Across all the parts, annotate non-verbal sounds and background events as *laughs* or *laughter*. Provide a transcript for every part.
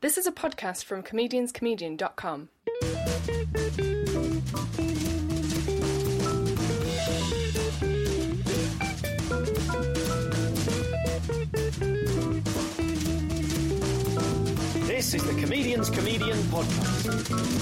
This is a podcast from comedianscomedian.com. This is the Comedian's Comedian podcast.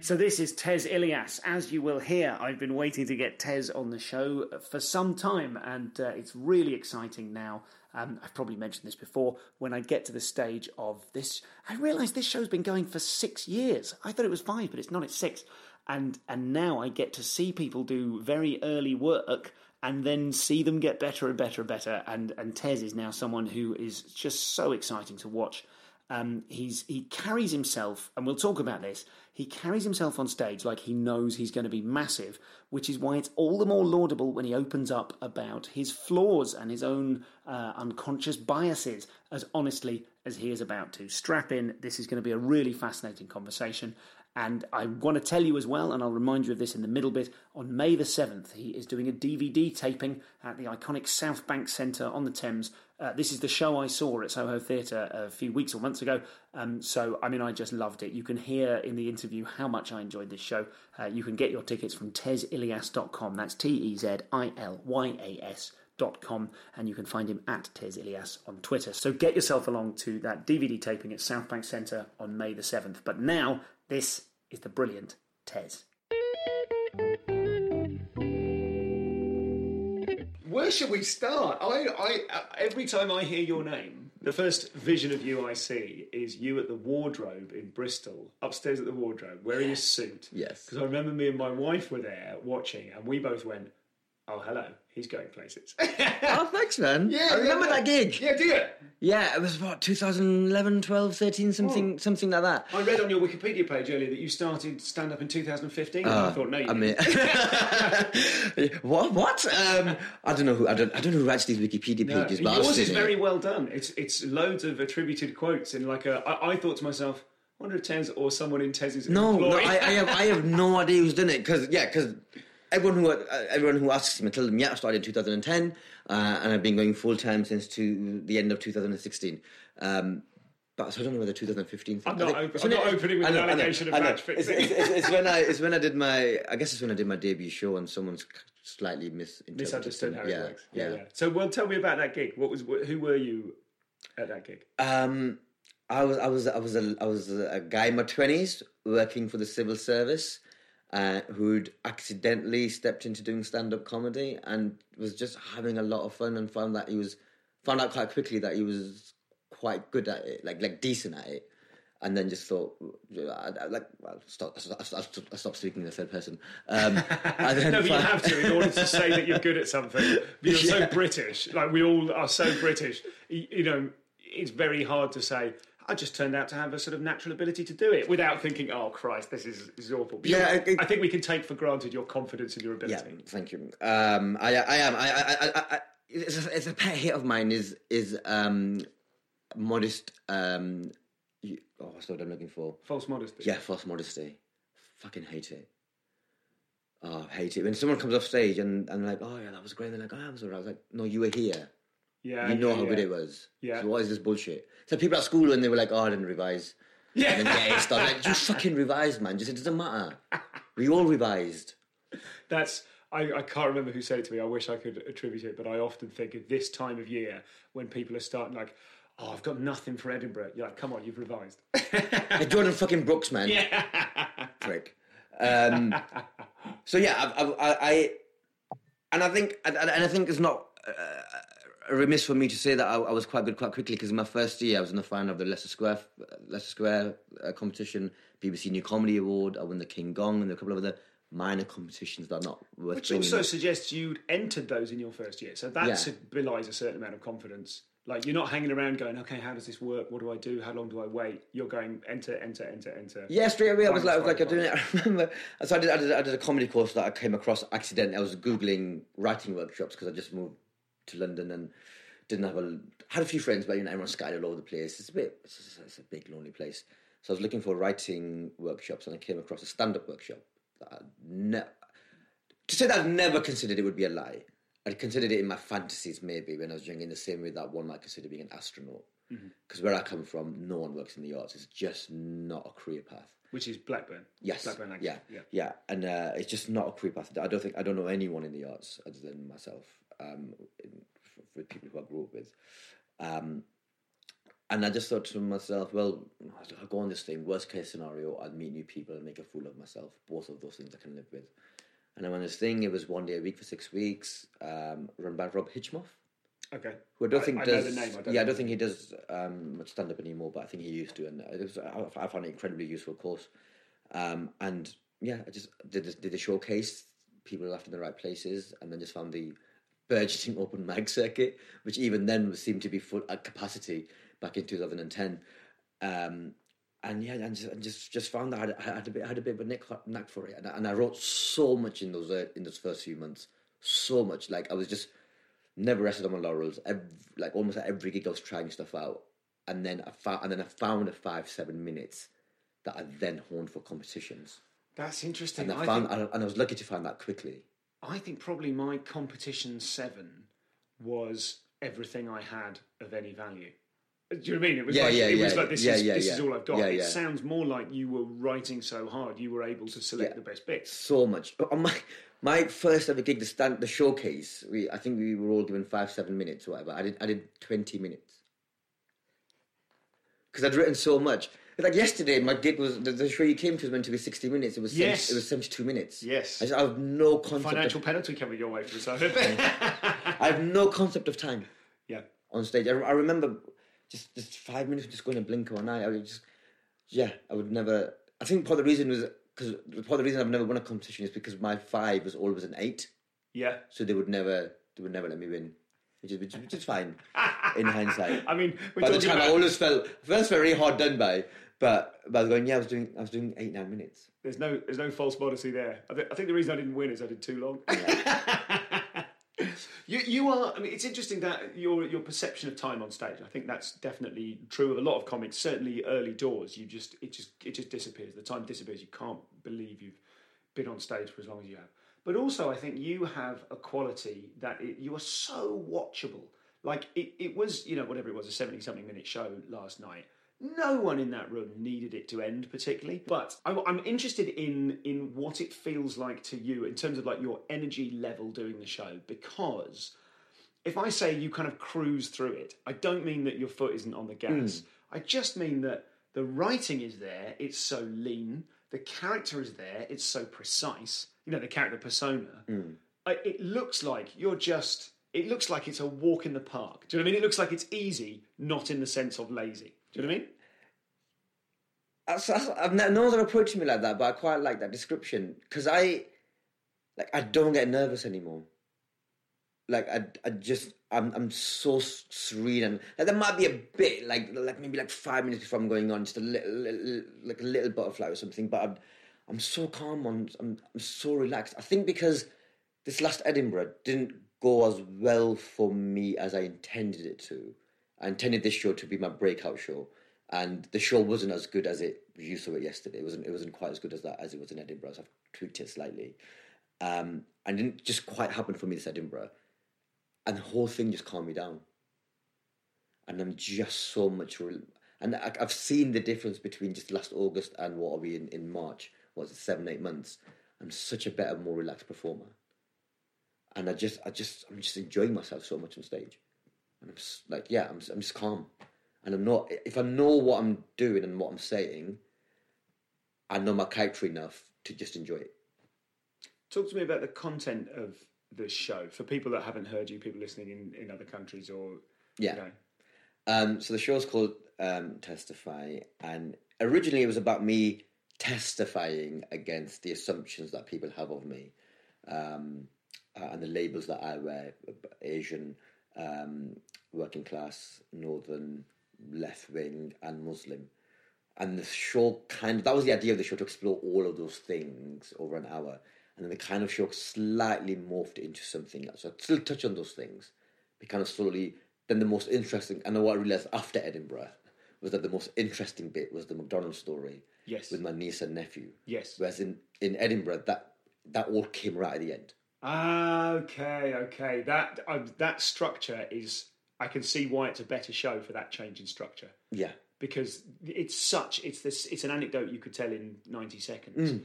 So this is Tez Ilyas. As you will hear, I've been waiting to get Tez on the show for some time, and uh, it's really exciting now. Um, I've probably mentioned this before. When I get to the stage of this, I realise this show's been going for six years. I thought it was five, but it's not. It's six, and and now I get to see people do very early work and then see them get better and better and better. And and Tez is now someone who is just so exciting to watch. Um, he's he carries himself, and we'll talk about this. He carries himself on stage like he knows he's going to be massive, which is why it's all the more laudable when he opens up about his flaws and his own uh, unconscious biases as honestly as he is about to. Strap in. This is going to be a really fascinating conversation. And I want to tell you as well, and I'll remind you of this in the middle bit, on May the 7th, he is doing a DVD taping at the iconic South Bank Centre on the Thames. Uh, this is the show I saw at Soho Theatre a few weeks or months ago. Um, so, I mean, I just loved it. You can hear in the interview how much I enjoyed this show. Uh, you can get your tickets from tezilyas.com. That's T E Z I L Y A S. And you can find him at Tez Ilyas on Twitter. So get yourself along to that DVD taping at South Bank Centre on May the 7th. But now, this is the brilliant Tez. Where should we start? I, I, uh, every time I hear your name, the first vision of you I see is you at the wardrobe in Bristol, upstairs at the wardrobe, wearing a suit. Yes. Because I remember me and my wife were there watching, and we both went, "Oh, hello, he's going places." *laughs* oh, thanks, man. Yeah, I remember yeah. that gig. yeah, do you? Yeah, it was what 2011, 12, 13, something, something like that. I read on your Wikipedia page earlier that you started stand up in 2015. and I thought, no, you I mean, *laughs* what? What? Um, I don't know who. I don't. I don't know who writes these Wikipedia No, pages. but I've yours seen is it. very well done. It's it's loads of attributed quotes in like a. I, I thought to myself, I wonder if Tez or someone in Tez's No, no. I, I have, I have no idea who's done it because, yeah, because everyone who, uh, everyone who asks me, I tell them, yeah, I started in 2010, uh, and I've been going full time since to the end of 2016. Um, but so I don't know whether 2015. thing- I'm I not think- op- I'm not it- opening with an allegation of match fixing. it's, it's, it's when I, it's when I did my, I guess it's when I did my debut show, and someone's slightly misinterpreted. misunderstood how yeah, it works. Yeah, So, well, tell me about that gig. What was who were you at that gig? Um, I was I was I was a I was a guy in my twenties working for the civil service, uh, who'd accidentally stepped into doing stand up comedy and was just having a lot of fun and found that he was found out quite quickly that he was quite good at it, like like decent at it. And then just thought, like, well, stop, I, I speaking in the third person. Um, *laughs* No, but you have to in order to say that you're good at something. *laughs* You're so British. Like we all are so British. You know, it's very hard to say. I just turned out to have a sort of natural ability to do it without thinking, "Oh Christ, this is, this is awful." But Yeah, it- I think we can take for granted your confidence in your ability. Yeah, thank you. Um, I, I am. I, I, I, I, I it's, a, it's a pet hate of mine. Is is um, modest. Um, you, oh, the word I'm looking for? False modesty. Yeah, false modesty. Fucking hate it. Oh, I hate it when someone comes off stage and and like, oh yeah, that was great. And they're like, oh, I'm sorry. I was like, no, you were here. Yeah. you know yeah, how yeah. good it was. Yeah. So what is this bullshit? So people at school when they were like, oh, I didn't revise. Yeah. And then like, you fucking revised, man. Just it doesn't matter. We all revised. That's I, I can't remember who said it to me. I wish I could attribute it, but I often think at this time of year when people are starting like, "Oh, I've got nothing for Edinburgh." You're like, "Come on, you've revised." *laughs* Hey, Jordan fucking Brookes, man. yeah. *laughs* prick. Um, so yeah, I, I, I, and I think, and, and I think it's not uh, remiss for me to say that I, I was quite good quite quickly because in my first year I was in the final of the Leicester Square Leicester Square uh, competition, BBC New Comedy Award. I won the King Gong and a couple of other minor competitions that are not worth. Which also suggests you'd entered those in your first year, so that Yeah. belies a certain amount of confidence. Like you're not hanging around going, okay, how does this work? What do I do? How long do I wait? You're going enter, enter, enter, enter. Yeah, straight away I was like, I was like, I'm doing it. *laughs* I remember, so I did, I did, I did a comedy course that I came across accidentally. I was googling writing workshops because I just moved to London and didn't have a had a few friends, but you know everyone's scattered all over the place. It's a bit, it's, it's a big lonely place. So I was looking for writing workshops, and I came across a stand-up workshop. That ne- to say that I'd never considered it would be a lie. I'd considered it in my fantasies maybe when I was young, in the same way that one might consider being an astronaut. Because where I come from, no one works in the arts. It's just not a career path. Which is Blackburn. Yes. Blackburn yeah. yeah. Yeah. And uh, it's just not a career path. I don't think I don't know anyone in the arts other than myself. Um, in, for, for people who I grew up with. Um, and I just thought to myself, well, I'll go on this thing. Worst case scenario, I'll meet new people and make a fool of myself. Both of those things I can live with. And I went on this thing. It was one day a week for six weeks, um, run by Rob Hitchmoff Okay. who I don't think I does. the name. I don't yeah, I don't think he does um, much stand up anymore, but I think he used to, and it was, I, I found it incredibly useful course. Um, and yeah, I just did this, did a showcase, people left in the right places, and then just found the burgeoning open mag circuit, which even then seemed to be full at capacity back in 2010. Um, and yeah, and just, and just just found that I had, a bit I had a bit of a knack, knack for it, and I, and I wrote so much in those uh, in those first few months, so much. Like I was just never rested on my laurels. Every, like almost at every gig, I was trying stuff out, and then I found and then I found a five seven minutes that I then honed for competitions, That's interesting. and I, I, found think, and I was lucky to find that quickly. I think probably my competition seven was everything I had of any value. Do you know what I mean? It was Yeah, like yeah, it was like this Yeah, is yeah, this is all I've got. Yeah, it yeah. sounds more like you were writing so hard you were able to select Yeah. the best bits. so much. On my my first ever gig, the stand, the showcase. We I think we were all given five seven minutes or whatever. I did I did twenty minutes because I'd written so much. Like yesterday, my gig was the, the show you came to was meant to be sixty minutes. It was 70 Yes. it was seventy two minutes. Yes. I, just- I have no concept. Financial Of, penalty coming your way for this. I I have no concept of time yeah. on stage. I, I remember just just five minutes just going to blink of an eye. I would just yeah, I would never. I think part of the reason was because part of the reason I've never won a competition is because my five was always an eight. Yeah. so they would never they would never let me win, which is which, which is fine in hindsight. *laughs* I mean, By the time I always felt first very hard done by, but was going yeah I was doing I was doing eight nine minutes. there's no there's no false modesty there. I, th- I think the reason I didn't win is I did too long. *laughs* you you are. I mean, it's interesting that your your perception of time on stage. I think that's definitely true of a lot of comics. Certainly early doors, you just it just it just disappears. The time disappears. You can't believe you've been on stage for as long as you have. But also, I think you have a quality that it, you are so watchable. Like it, it was, you know, whatever it was, a seventy-something minute show last night. No one in that room needed it to end particularly, but I'm, I'm interested in in what it feels like to you in terms of like your energy level doing the show because if I say you kind of cruise through it, I don't mean that your foot isn't on the gas. Hmm. I just mean that the writing is there, it's so lean, the character is there, it's so precise. You know, the character persona. Mm. I, it looks like you're just. It looks like it's a walk in the park. Do you know what I mean? It looks like it's easy, not in the sense of lazy. Do you know what I mean? That's, that's, I've no one ever approached me like that, but I quite like that description because I like I don't get nervous anymore. Like I, I just I'm I'm so serene and like, there might be a bit like like maybe like five minutes before I'm going on, just a little, little like a little butterfly or something. But I'm I'm so calm. I'm I'm, I'm so relaxed. I think because this last Edinburgh didn't go as well for me as I intended it to. I intended this show to be my breakout show, and the show wasn't as good as it you saw it yesterday. It wasn't. It wasn't quite as good as that as it was in Edinburgh. So I've tweaked it slightly, um, and it didn't just quite happen for me this Edinburgh, and the whole thing just calmed me down. And I'm just so much, rel and I, I've seen the difference between just last August and what are we in in March? What's it, seven eight months? I'm such a better, more relaxed performer, and I just, I just, I'm just enjoying myself so much on stage. And I'm just, like, yeah, I'm, I'm just calm. And I'm not, if I know what I'm doing and what I'm saying, I know my character enough to just enjoy it. Talk to me about the content of the show for people that haven't heard you, people listening in, in other countries or Yeah. you know. Um, so the show's called um, Testify, and originally it was about me testifying against the assumptions that people have of me um, uh, and the labels that I wear Asian, um, working class, northern, left wing, and Muslim. And the show kind of that was the idea of the show to explore all of those things over an hour. And then the kind of show slightly morphed into something else. So I'd still touch on those things, but kind of slowly. Then the most interesting, and what I realized after Edinburgh was that the most interesting bit was the McDonald's story. Yes. With my niece and nephew. Yes. Whereas in, in Edinburgh, that that all came right at the end. Ah, okay, okay. That uh, that structure is. I can see why it's a better show for that change in structure Yeah. because it's such. It's this. It's an anecdote you could tell in ninety seconds,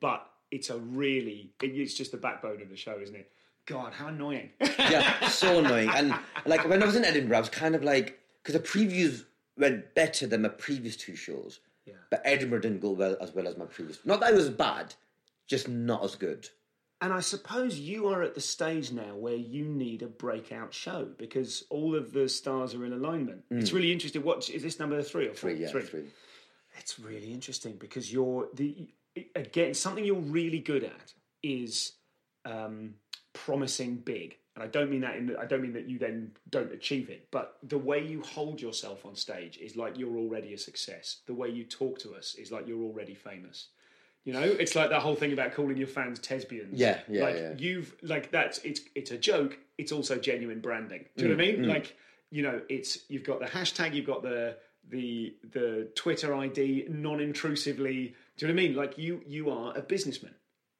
but it's a really. It's just the backbone of the show, isn't it? God, how annoying! *laughs* yeah, so annoying. And like when I was in Edinburgh, I was kind of like because the previews went better than my previous two shows. Yeah. But Edinburgh didn't go well as well as my previous. Not that it was bad, just not as good. And I suppose you are at the stage now where you need a breakout show because all of the stars are in alignment. It's mm. really interesting. What is this number three or four? Three, yeah, three. It's really interesting because you're the again something you're really good at is um, promising big, and I don't mean that in I don't mean that you then don't achieve it, but the way you hold yourself on stage is like you're already a success. The way you talk to us is like you're already famous. You know, it's like that whole thing about calling your fans tesbians. Yeah, yeah, like yeah. you've like that's it's it's a joke. It's also genuine branding. Do you know what I mean? Like you know, it's you've got the hashtag, you've got the the the Twitter ID non-intrusively. Do you know what I mean? Like you you are a businessman.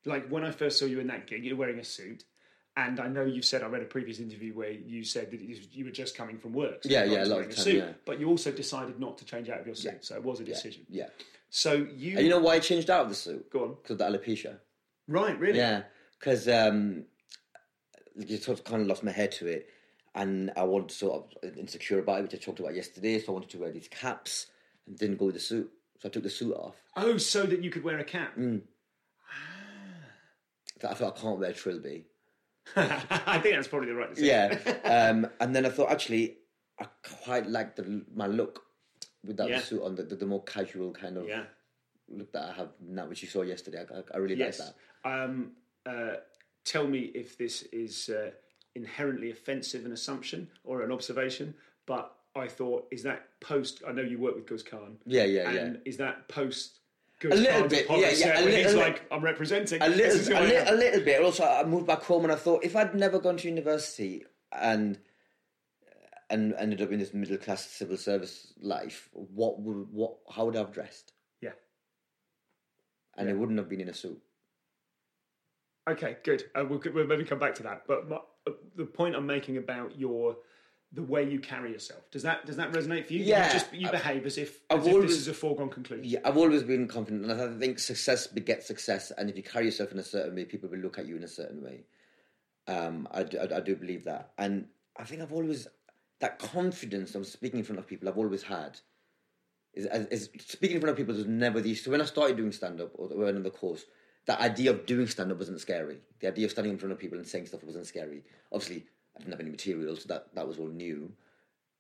Like when I first saw you in that gig, you're wearing a suit. And I know you've said I read a previous interview where you said that you were just coming from work. So Yeah, yeah, a lot of a time, suit, yeah. But you also decided not to change out of your suit, so it was a decision. Yeah. So you, And you know why I changed out of the suit? go on, Because of the alopecia. right? Really? Yeah, because um, you sort of kind of lost my head to it, and I wanted sort of insecure about it, which I talked about yesterday. So I wanted to wear these caps and didn't go with the suit. So I took the suit off. Oh, so that you could wear a cap. Mm. I thought I can't wear trilby. *laughs* I think that's probably the right decision. Yeah, *laughs* um, and then I thought actually I quite like the my look without Yeah. the suit on, the, the the more casual kind of Yeah. look that I have now, which you saw yesterday. I, I, I really Yes. like that. Um, uh, tell me if this is uh, inherently offensive an assumption or an observation, but I thought, is that post? I know you work with Guz Khan. Yeah, yeah, yeah. And is that post? Guz A little Khan's bit, yeah, yeah, a where he's little- like, I'm representing. a little, a, I little, am." a little bit. Also, I moved back home and I thought if I'd never gone to university and and ended up in this middle class civil service life, what would what? How would I have dressed? Yeah. And it wouldn't have been in a suit. Okay, good. Uh, we'll, we'll maybe come back to that. But my, uh, the point I'm making about your the way you carry yourself does that does that resonate for you? Yeah, you just you I- behave as if, as if always- this is a foregone conclusion. Yeah, I've always been confident, and I think success begets success. And if you carry yourself in a certain way, people will look at you in a certain way. Um, I, do- I, I do believe that, and I think I've always that confidence of speaking in front of people. I've always had. Is, is speaking in front of people was never the issue. so when I started doing stand up or when in the course, that idea of doing stand up wasn't scary. The idea of standing in front of people and saying stuff wasn't scary. Obviously, didn't have any materials, so that that was all new.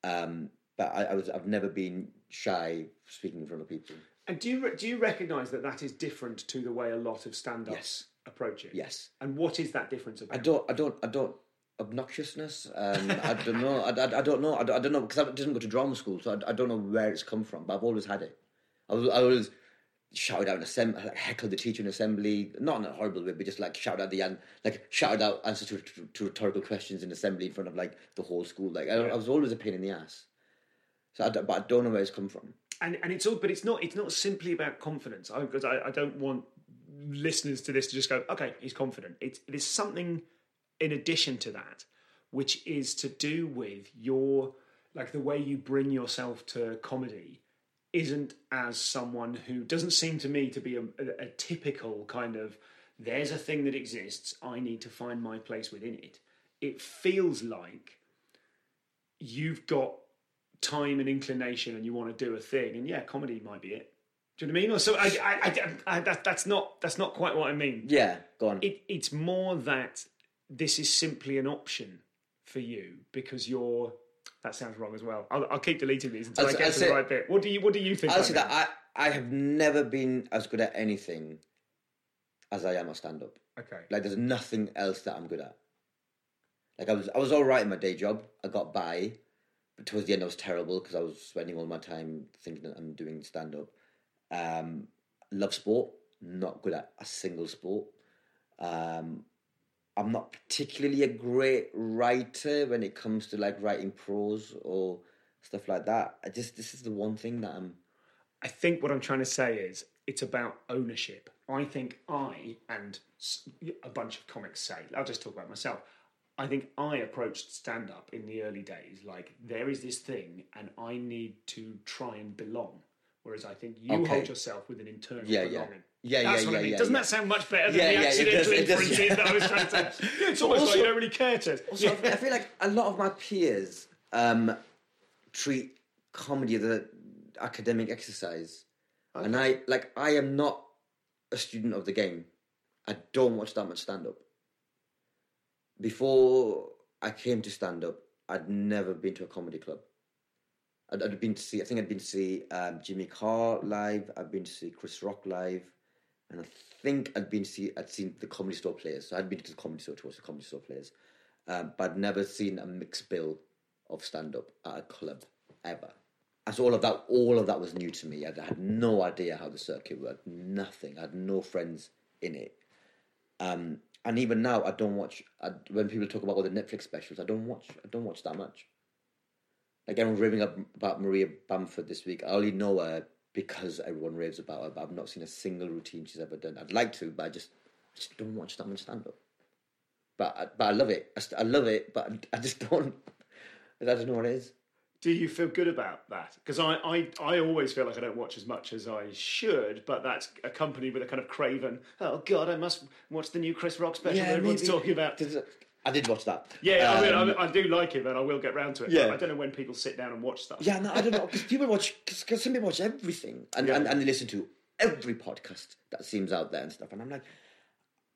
Um, but I, I was I've never been shy speaking in front of people. And do you do you recognise that that is different to the way a lot of stand-ups Yes. approach it? Yes. And what is that difference about? I don't, I don't, I don't. Obnoxiousness. Um, I don't know. I, I, I don't know. I don't, I don't know because I didn't go to drama school, so I, I don't know where it's come from. But I've always had it. I was, I always shouted out in assembly, like heckled the teacher in assembly, not in a horrible way, but just like shout out the an- like shouted out answers to, to, to rhetorical questions in assembly in front of like the whole school. Like I, I was always a pain in the ass. So, I, but I don't know where it's come from. and and it's all, but it's not it's not simply about confidence. Because I, I don't want listeners to this to just go, okay, he's confident. It's it is something in addition to that, which is to do with your like the way you bring yourself to comedy isn't as someone who doesn't seem to me to be a, a, a typical kind of there's a thing that exists i need to find my place within it it feels like you've got time and inclination and you want to do a thing and yeah comedy might be it Do you know what I mean? Or so I, I, I, I, that, that's not that's not quite what I mean. Yeah, go on. It, it's more that this is simply an option for you because you're. That sounds wrong as well. I'll, I'll keep deleting these until I'll I s- get I'll to say- the right bit. What do you What do you think? I'll say that I, I have never been as good at anything as I am at stand up. Okay. Like there's nothing else that I'm good at. Like I was I was all right in my day job. I got by, but towards the end I was terrible because I was spending all my time thinking that I'm doing stand up. Um, love sport. Not good at a single sport. Um, I'm not particularly a great writer when it comes to like writing prose or stuff like that. I just this is the one thing that I'm. I think what I'm trying to say is it's about ownership. I think I and a bunch of comics say, I'll just talk about myself. I think I approached stand up in the early days like there is this thing and I need to try and belong. Whereas I think you Okay. hold yourself with an internal Yeah, belonging. Yeah, That's yeah, what I yeah, mean. yeah, Doesn't yeah. that sound much better than Yeah, the yeah, it accidental does, it does, yeah. that I was trying to say? Yeah, it's almost like also- you don't really care to. Also, I feel- I feel like a lot of my peers um, treat comedy as an academic exercise, and I like I am not a student of the game. I don't watch that much stand up. Before I came to stand up, I'd never been to a comedy club. I'd, I'd been to see, I think I'd been to see um, Jimmy Carr live. I'd been to see Chris Rock live, and I think I'd been see I'd seen the Comedy Store players. So I'd been to the Comedy Store to watch the Comedy Store players, um, but I'd never seen a mixed bill of stand up at a club ever. And so all of that, all of that was new to me. I had no idea how the circuit worked. Nothing. I had no friends in it. Um, and even now, I don't watch. I, when people talk about all the Netflix specials, I don't watch. I don't watch that much. Like everyone's raving up about Maria Bamford this week. I only know her because everyone raves about her, but I've not seen a single routine she's ever done. I'd like to, but I just, I just don't watch that much stand up. But I, but I love it. I, I love it, but I, I just don't. I don't know what it is. Do you feel good about that? Because I, I, I always feel like I don't watch as much as I should, but that's accompanied with a kind of craven, oh God, I must watch the new Chris Rock special that everyone's maybe- talking about. I did watch that. Yeah, I, mean, Um, I, I do like it, but I will get round to it. Yeah. I don't know when people sit down and watch stuff. Yeah, no, I don't know because people watch because some people watch everything and, Yeah. and and they listen to every podcast that seems out there and stuff. And I'm like,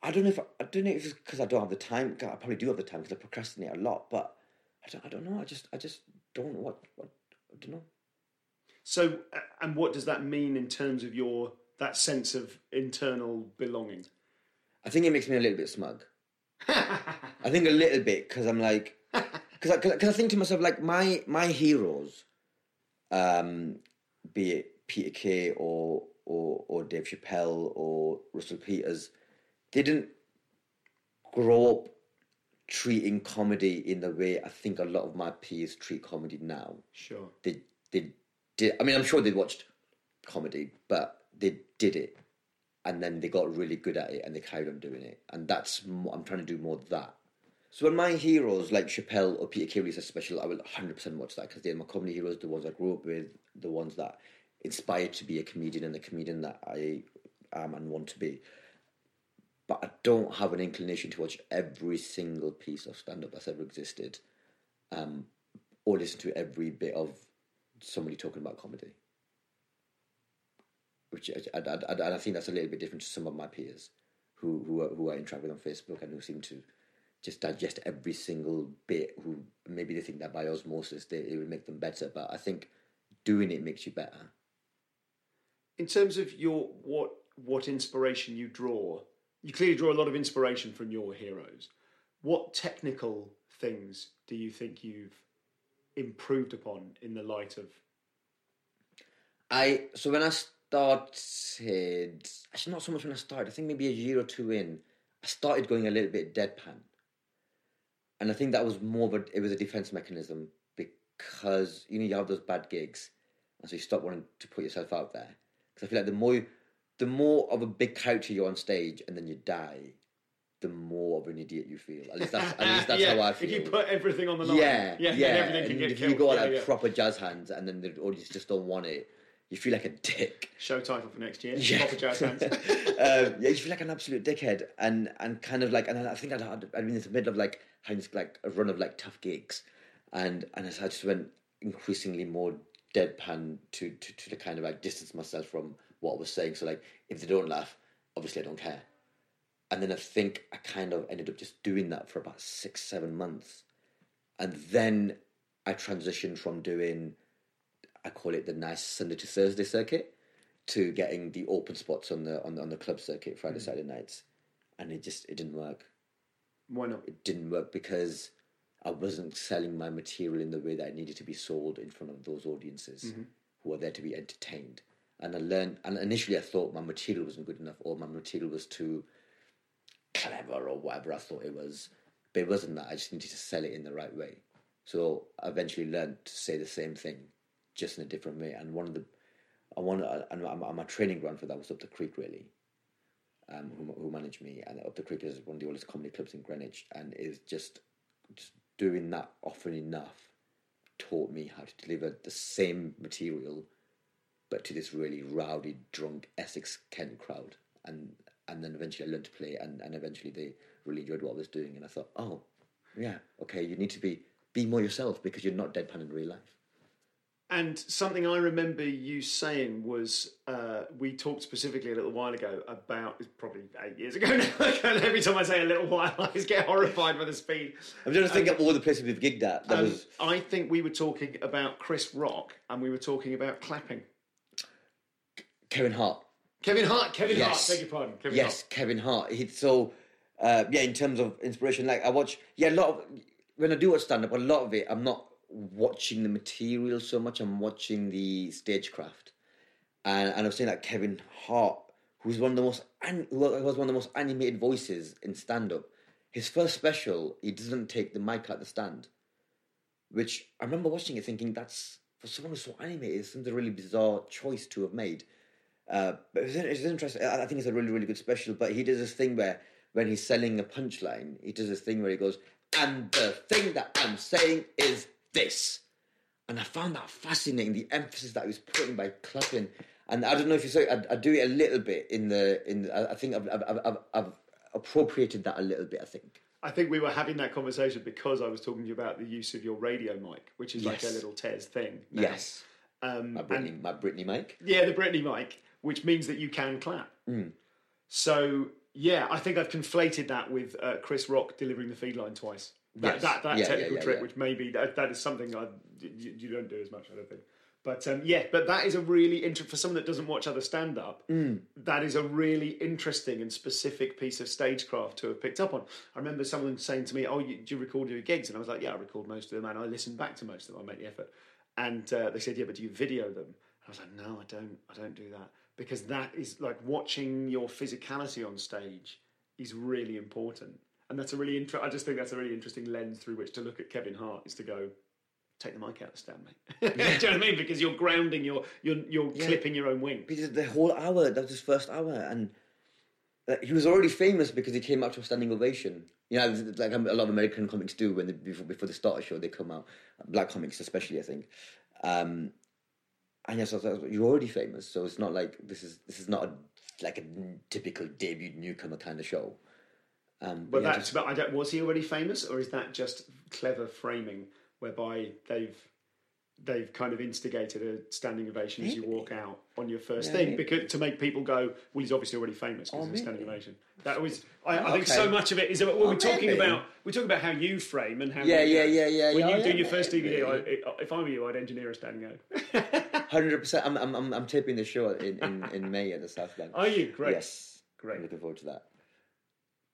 I don't know if I don't know if it's because I don't have the time. I probably do have the time because I procrastinate a lot, but I don't. I don't know. I just I just don't know what, what I don't know. So, uh, and what does that mean in terms of your that sense of internal belonging? I think it makes me a little bit smug. *laughs* I think a little bit because I'm like, because I, cause I think to myself like my my heroes, um, be it Peter Kay or or or Dave Chappelle or Russell Peters, they didn't grow up treating comedy in the way I think a lot of my peers treat comedy now Sure. they they did. I mean, I'm sure they watched comedy, but they did it, and then they got really good at it, and they carried on doing it. And that's I'm trying to do more of that. So when my heroes like Chappelle or Peter Kay release a special, I will 100 percent watch that because they're my comedy heroes, the ones I grew up with, the ones that inspired to be a comedian and the comedian that I am and want to be. But I don't have an inclination to watch every single piece of stand up that's ever existed um, or listen to every bit of somebody talking about comedy. Which I, I, I, I, think that's a little bit different to some of my peers who who are, who I interact with on Facebook and who seem to just digest every single bit. Who maybe they think that by osmosis they, it would make them better, but I think doing it makes you better. In terms of your what what inspiration you draw, you clearly draw a lot of inspiration from your heroes. What technical things do you think you've improved upon in the light of? I so when I started, actually not so much when I started. I think maybe a year or two in, I started going a little bit deadpan, and I think that was more of a it was a defense mechanism because you know you have those bad gigs, and so you stop wanting to put yourself out there. Because I feel like the more the more of a big character you're on stage, and then you die, the more of an idiot you feel. At least that's, at least that's *laughs* yeah, how I feel. If you put everything on the line, Yeah, yeah, yeah. everything can and get if killed. you go yeah, like yeah. proper jazz hands, and then the audience just don't want it, you feel like a dick. Show title for next year. Yeah. Proper jazz hands. *laughs* um, yeah, you feel like an absolute dickhead, and and kind of like, and I think I'd, I'd, I'd been in the middle of like having this, like a run of like tough gigs, and and as I just went increasingly more deadpan to, to to the kind of like distance myself from what I was saying. So like, if they don't laugh, obviously I don't care. And then I think I kind of ended up just doing that for about six, seven months, and then I transitioned from doing, I call it the nice Sunday to Thursday circuit, to getting the open spots on the on the, on the club circuit Friday, mm. Saturday nights, and it just it didn't work Why not? it didn't work because I wasn't selling my material in the way that it needed to be sold in front of those audiences mm-hmm. who are there to be entertained. And I learned, and initially I thought my material wasn't good enough or my material was too clever or whatever I thought it was. But it wasn't that. I just needed to sell it in the right way. So I eventually learned to say the same thing, just in a different way. And one of the, I want, and my, my training ground for that was up the creek, really um, who, who managed me, and Up the Creek is one of the oldest comedy clubs in Greenwich, and is just just doing that often enough taught me how to deliver the same material, but to this really rowdy, drunk Essex Kent crowd, and and then eventually I learned to play, and and eventually they really enjoyed what I was doing, and I thought, oh, yeah, okay, you need to be be more yourself because you're not deadpan in real life. And something I remember you saying was uh, we talked specifically a little while ago about probably eight years ago *laughs* now. every time I say a little while, I just get horrified by the speed. I'm trying to think of all the places we've gigged at. That Um, was I think we were talking about Chris Rock and we were talking about clapping. Kevin Hart. Kevin Hart. Kevin Hart. Yes. Beg your pardon. Kevin yes, Hart. Kevin Hart. He, so, uh, yeah, in terms of inspiration, like I watch, yeah, a lot of when I do watch stand up, a lot of it, I'm not watching the material so much. I'm watching the stagecraft, and and I've seen like Kevin Hart, who's one of the most an- was one of the most animated voices in stand up. His first special, he doesn't take the mic out the stand, which I remember watching it thinking that's for someone who's so animated, it seems a really bizarre choice to have made. Uh, but it's, it's interesting. I think it's a really, really good special. But he does this thing where, when he's selling a punchline, he does this thing where he goes, "And the thing that I'm saying is this," and I found that fascinating. The emphasis that he was putting by clapping, and I don't know if you saw. I, I do it a little bit in the in. The, I think I've, I've, I've, I've appropriated that a little bit. I think. I think we were having that conversation because I was talking to you about the use of your radio mic, which is like a little Tez thing. now. Yes. Um, My and- Britney, my Britney mic. Yeah, the Britney mic, which means that you can clap. Mm. So yeah, I think I've conflated that with uh, Chris Rock delivering the feed line twice. That Yes. that, that Yeah, technical yeah, trick, yeah. which maybe that, that is something I, you, you don't do as much. I don't think. But um, yeah, but that is a really interesting for someone that doesn't watch other stand up. Mm. That is a really interesting and specific piece of stagecraft to have picked up on. I remember someone saying to me, "Oh, you, do you record your gigs?" And I was like, "Yeah, I record most of them, and I listen back to most of them. I make the effort." And uh, they said, "Yeah, but do you video them?" I was like, "No, I don't. I don't do that because that is like watching your physicality on stage is really important, and that's a really inter- I just think that's a really interesting lens through which to look at Kevin Hart is to go." Take the mic out of the stand, mate. *laughs* do you know what I mean? Because you're grounding, you're you're you're clipping your own wing. because the whole hour that was his first hour and uh, he was already famous because he came out to a standing ovation you know like a lot of american comics do when they before, before they start a show they come out black comics especially i think um and yes, like, you're already famous, so it's not like this is this is not a, like a typical debut newcomer kind of show. Um, But yeah, that's just- but I don't, was he already famous, or is that just clever framing whereby they've they've kind of instigated a standing ovation as you walk out on your first Yeah, thing because to make people go, well, he's obviously already famous because Oh, of standing ovation. That was I, I think so much of it is about what Oh, we're talking maybe. about. We're talking about how you frame and how Yeah, you- yeah, yeah, yeah, When yeah, you do your first. DVD, I, if I were you, I'd engineer a standing O. *laughs* Hundred percent. I'm, I'm I'm I'm taping the show in, in, in May at the South Bank. Are you great? Yes, Great. I'm looking forward to that.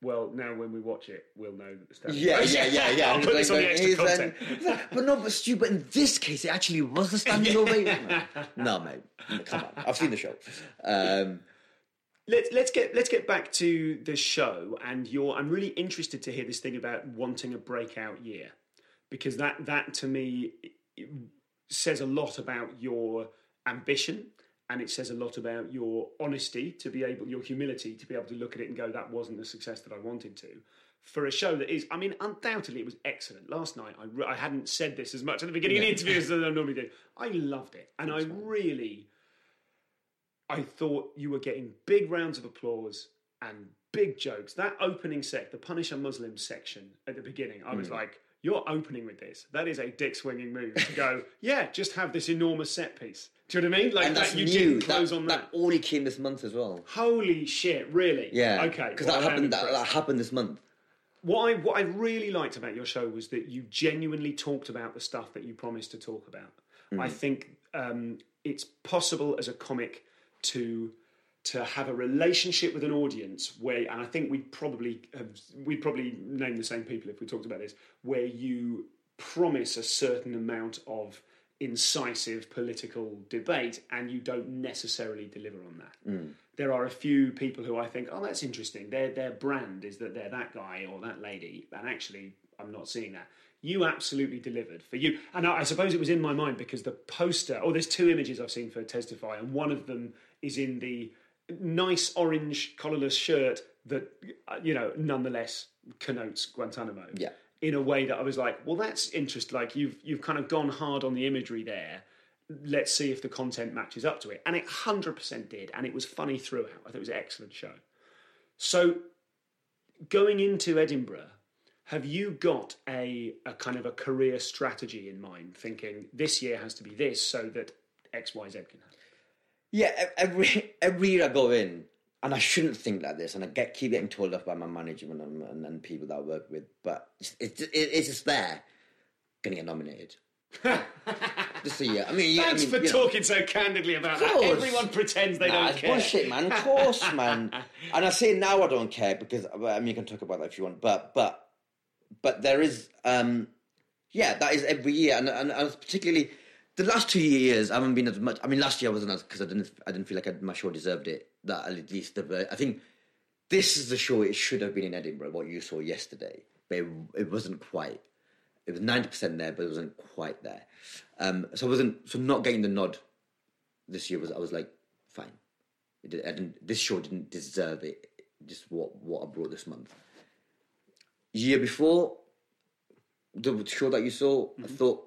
Well, now when we watch it, we'll know that the standing Yeah, yeah, yeah, yeah. *laughs* I'll put it's this on the extra he's content. then- but no, but Stu, but in this case, it actually was the standing *laughs* ovation. no, mate, come on. I've seen the show. Um, Let's let's get let's get back to the show and your. I'm really interested to hear this thing about wanting a breakout year because that that to me says a lot about your ambition and it says a lot about your honesty to be able your humility to be able to look at it and go that wasn't the success that I wanted to. For a show that is I mean undoubtedly it was excellent. Last night I, re- I hadn't said this as much at the beginning of the interview as I normally do. I loved it. And I really I thought you were getting big rounds of applause and big jokes. That opening sec, the Punisher Muslim section at the beginning, I was hmm. like, you're opening with this. That is a dick swinging move to go, *laughs* yeah, just have this enormous set piece. Do you know what I mean? Like and that's that you new. didn't close that, on that. only came this month as well. Holy shit, really? Yeah. Okay. Because well, that happened. That, that happened this month. What I what I really liked about your show was that you genuinely talked about the stuff that you promised to talk about. I think um, it's possible as a comic to to have a relationship with an audience where, and I think we'd probably have, we'd probably name the same people if we talked about this, where you promise a certain amount of incisive political debate and you don't necessarily deliver on that. Mm. There are a few people who I think, oh, that's interesting. Their their brand is that they're that guy or that lady, and actually, I'm not seeing that. You absolutely delivered for you, and I, I suppose it was in my mind because the poster. Oh, there's two images I've seen for Testify, and one of them is in the nice orange collarless shirt that uh, you know nonetheless connotes Guantanamo Yeah. in a way that I was like, well, that's interesting. Like you've you've kind of gone hard on the imagery there. Let's see if the content matches up to it, and it hundred percent did, and it was funny throughout. I thought it was an excellent show. So, going into Edinburgh, have you got a a kind of a career strategy in mind? Thinking this year has to be this, so that X Y Z can happen. Yeah, every *laughs* every year I go in, and I shouldn't think like this, and I get keep getting told off by my management and, and, and people that I work with, but it's it's, it's just there, gonna get nominated. *laughs* just a year. I mean, Thanks I mean, for you know. talking so candidly about that. Everyone pretends they Nah, don't care. bullshit, man. Of course, man. *laughs* And I say now I don't care because I mean you can talk about that if you want, but but but there is um yeah that is every year, and and, and particularly the last two years I haven't been as much. I mean, last year I wasn't as because I didn't I didn't feel like I, my show deserved it. That at least the I think this is the show it should have been in Edinburgh. What you saw yesterday, but it, it wasn't quite. It was ninety percent there, but it wasn't quite there. Um, so I wasn't so not getting the nod this year was I was like fine. It did, I didn't, this show didn't deserve it. Just what what I brought this month. Year before, the show that you saw, I thought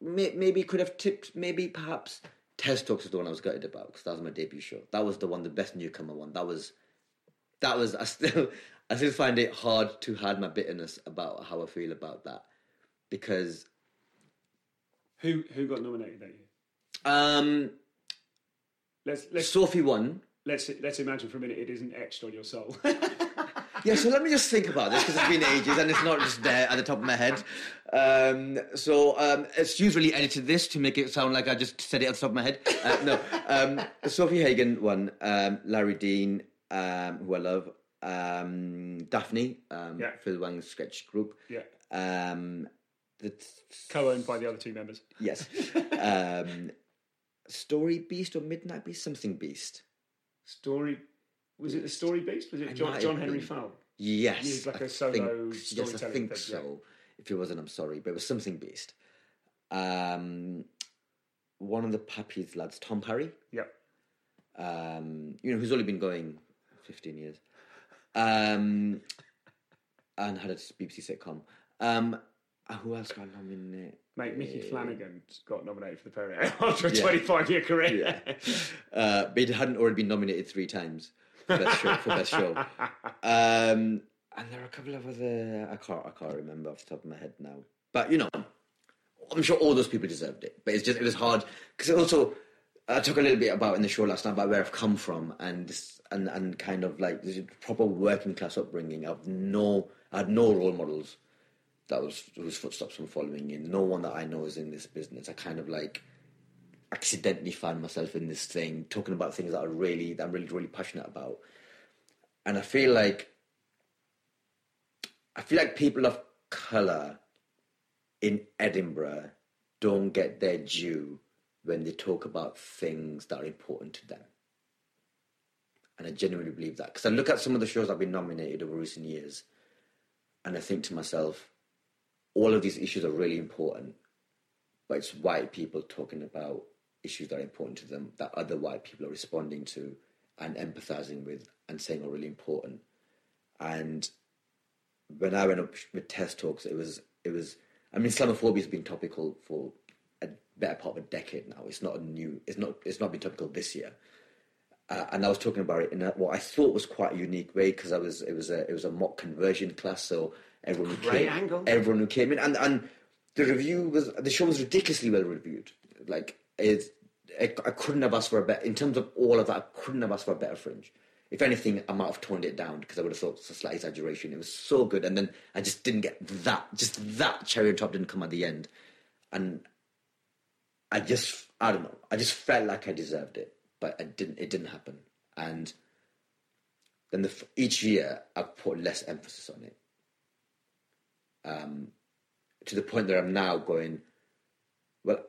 may, maybe could have tipped. Maybe perhaps Tez Talks is the one I was gutted about because that was my debut show. That was the one, the best newcomer one. That was that was. I still *laughs* I still find it hard to hide my bitterness about how I feel about that because Who who got nominated that year? um, Let's let's Sophie won. let's let's imagine for a minute it isn't etched on your soul. *laughs* *laughs* Yeah, so let me just think about this because it's been ages and it's not just there at the top of my head. Um, so um, Stu's really edited this to make it sound like I just said it at the top of my head. Uh, no, um, Sofie Hagen won. Um, Larry Dean, um, who I love. Um, Daphne, um, Yeah. Phil Wang's sketch group. yeah, Um, the co-owned by the other two members. yes, *laughs* um, Story Beast or Midnight Beast, something Beast. Story was it the Story Beast? Was it John, John Henry been. Fowle? Yes, He's like I a solo think, Yes, I think thing, yeah. so. If it wasn't, I'm sorry, but it was something beast. Um, one of the Pappy's lads, Tom Parry, Yep. um, you know, who's only been going 15 years, um, and had a BBC sitcom. Um, uh, who else got nominated? Mate, Micky Flanagan got nominated for the Perrier after *laughs* a 25 year career. Uh, but it hadn't already been nominated three times for best show. For best show. Um, and there are a couple of other I can't I can't remember off the top of my head now. But you know, I'm sure all those people deserved it. But it's just it was hard because also I talk a little bit about in the show last night about where I've come from and this, and and kind of like this proper working class upbringing. I've no I had no role models that was whose footsteps I'm following in. No one that I know is in this business. I kind of like accidentally find myself in this thing, talking about things that are really that I'm really really passionate about, and I feel like I feel like people of color in Edinburgh don't get their due when they talk about things that are important to them. And I genuinely believe that because I look at some of the shows I've been nominated over recent years, and I think to myself, all of these issues are really important, but it's white people talking about issues that are important to them that other white people are responding to and empathizing with and saying are really important. And when I went up with Tez Talks, it was it was. I mean, Islamophobia has been topical for a better part of a decade now. It's not a new. It's not. It's not been topical this year. Uh, and I was talking about it in a, what I thought was quite a unique way because I was it was a it was a mock conversion class, so everyone who came, angle. everyone who came in, and and the review was the show was ridiculously well reviewed. Like it, I, I couldn't have asked for a better in terms of all of that. I couldn't have asked for a better fringe. If anything, I might have toned it down because I would have thought it's a slight exaggeration. It was so good, and then I just didn't get that. Just that cherry on top didn't come at the end, and I just I don't know. I just felt like I deserved it, but I didn't. It didn't happen, and then the, each year I've put less emphasis on it. Um, to the point that I'm now going. Well,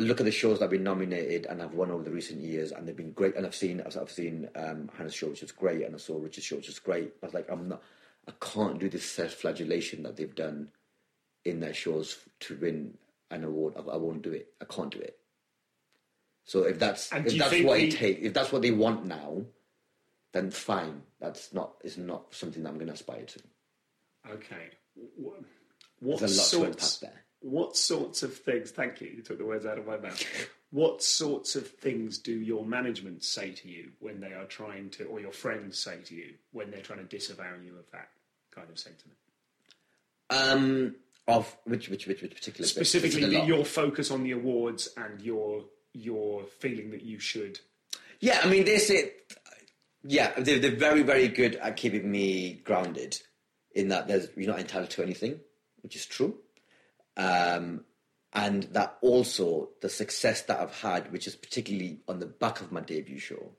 look at the shows that have been nominated and I've won over the recent years, and they've been great. And I've seen I've seen um, Hannah's show, which is great, and I saw Richard's show, which is great. But like, I'm not. I can't do this self-flagellation that they've done in their shows to win an award. I, I won't do it. I can't do it. So if that's And if that's what the- it takes, if that's what they want now, then fine. That's not is not something that I'm going to aspire to. Okay. Wh- What There's a lot to sorts, unpack there. What sorts of things? Thank you. You took the words out of my mouth. what sorts of things do your management say to you when they are trying to, or your friends say to you when they're trying to disavow you of that kind of sentiment? Um, of which which which which particular? Specifically, lot. your focus on the awards and your your feeling that you should. Yeah, I mean, this say, yeah, they're, they're very, very good at keeping me grounded in that there's, you're not entitled to anything, which is true. Um, and that also the success that I've had, which is particularly on the back of my debut show,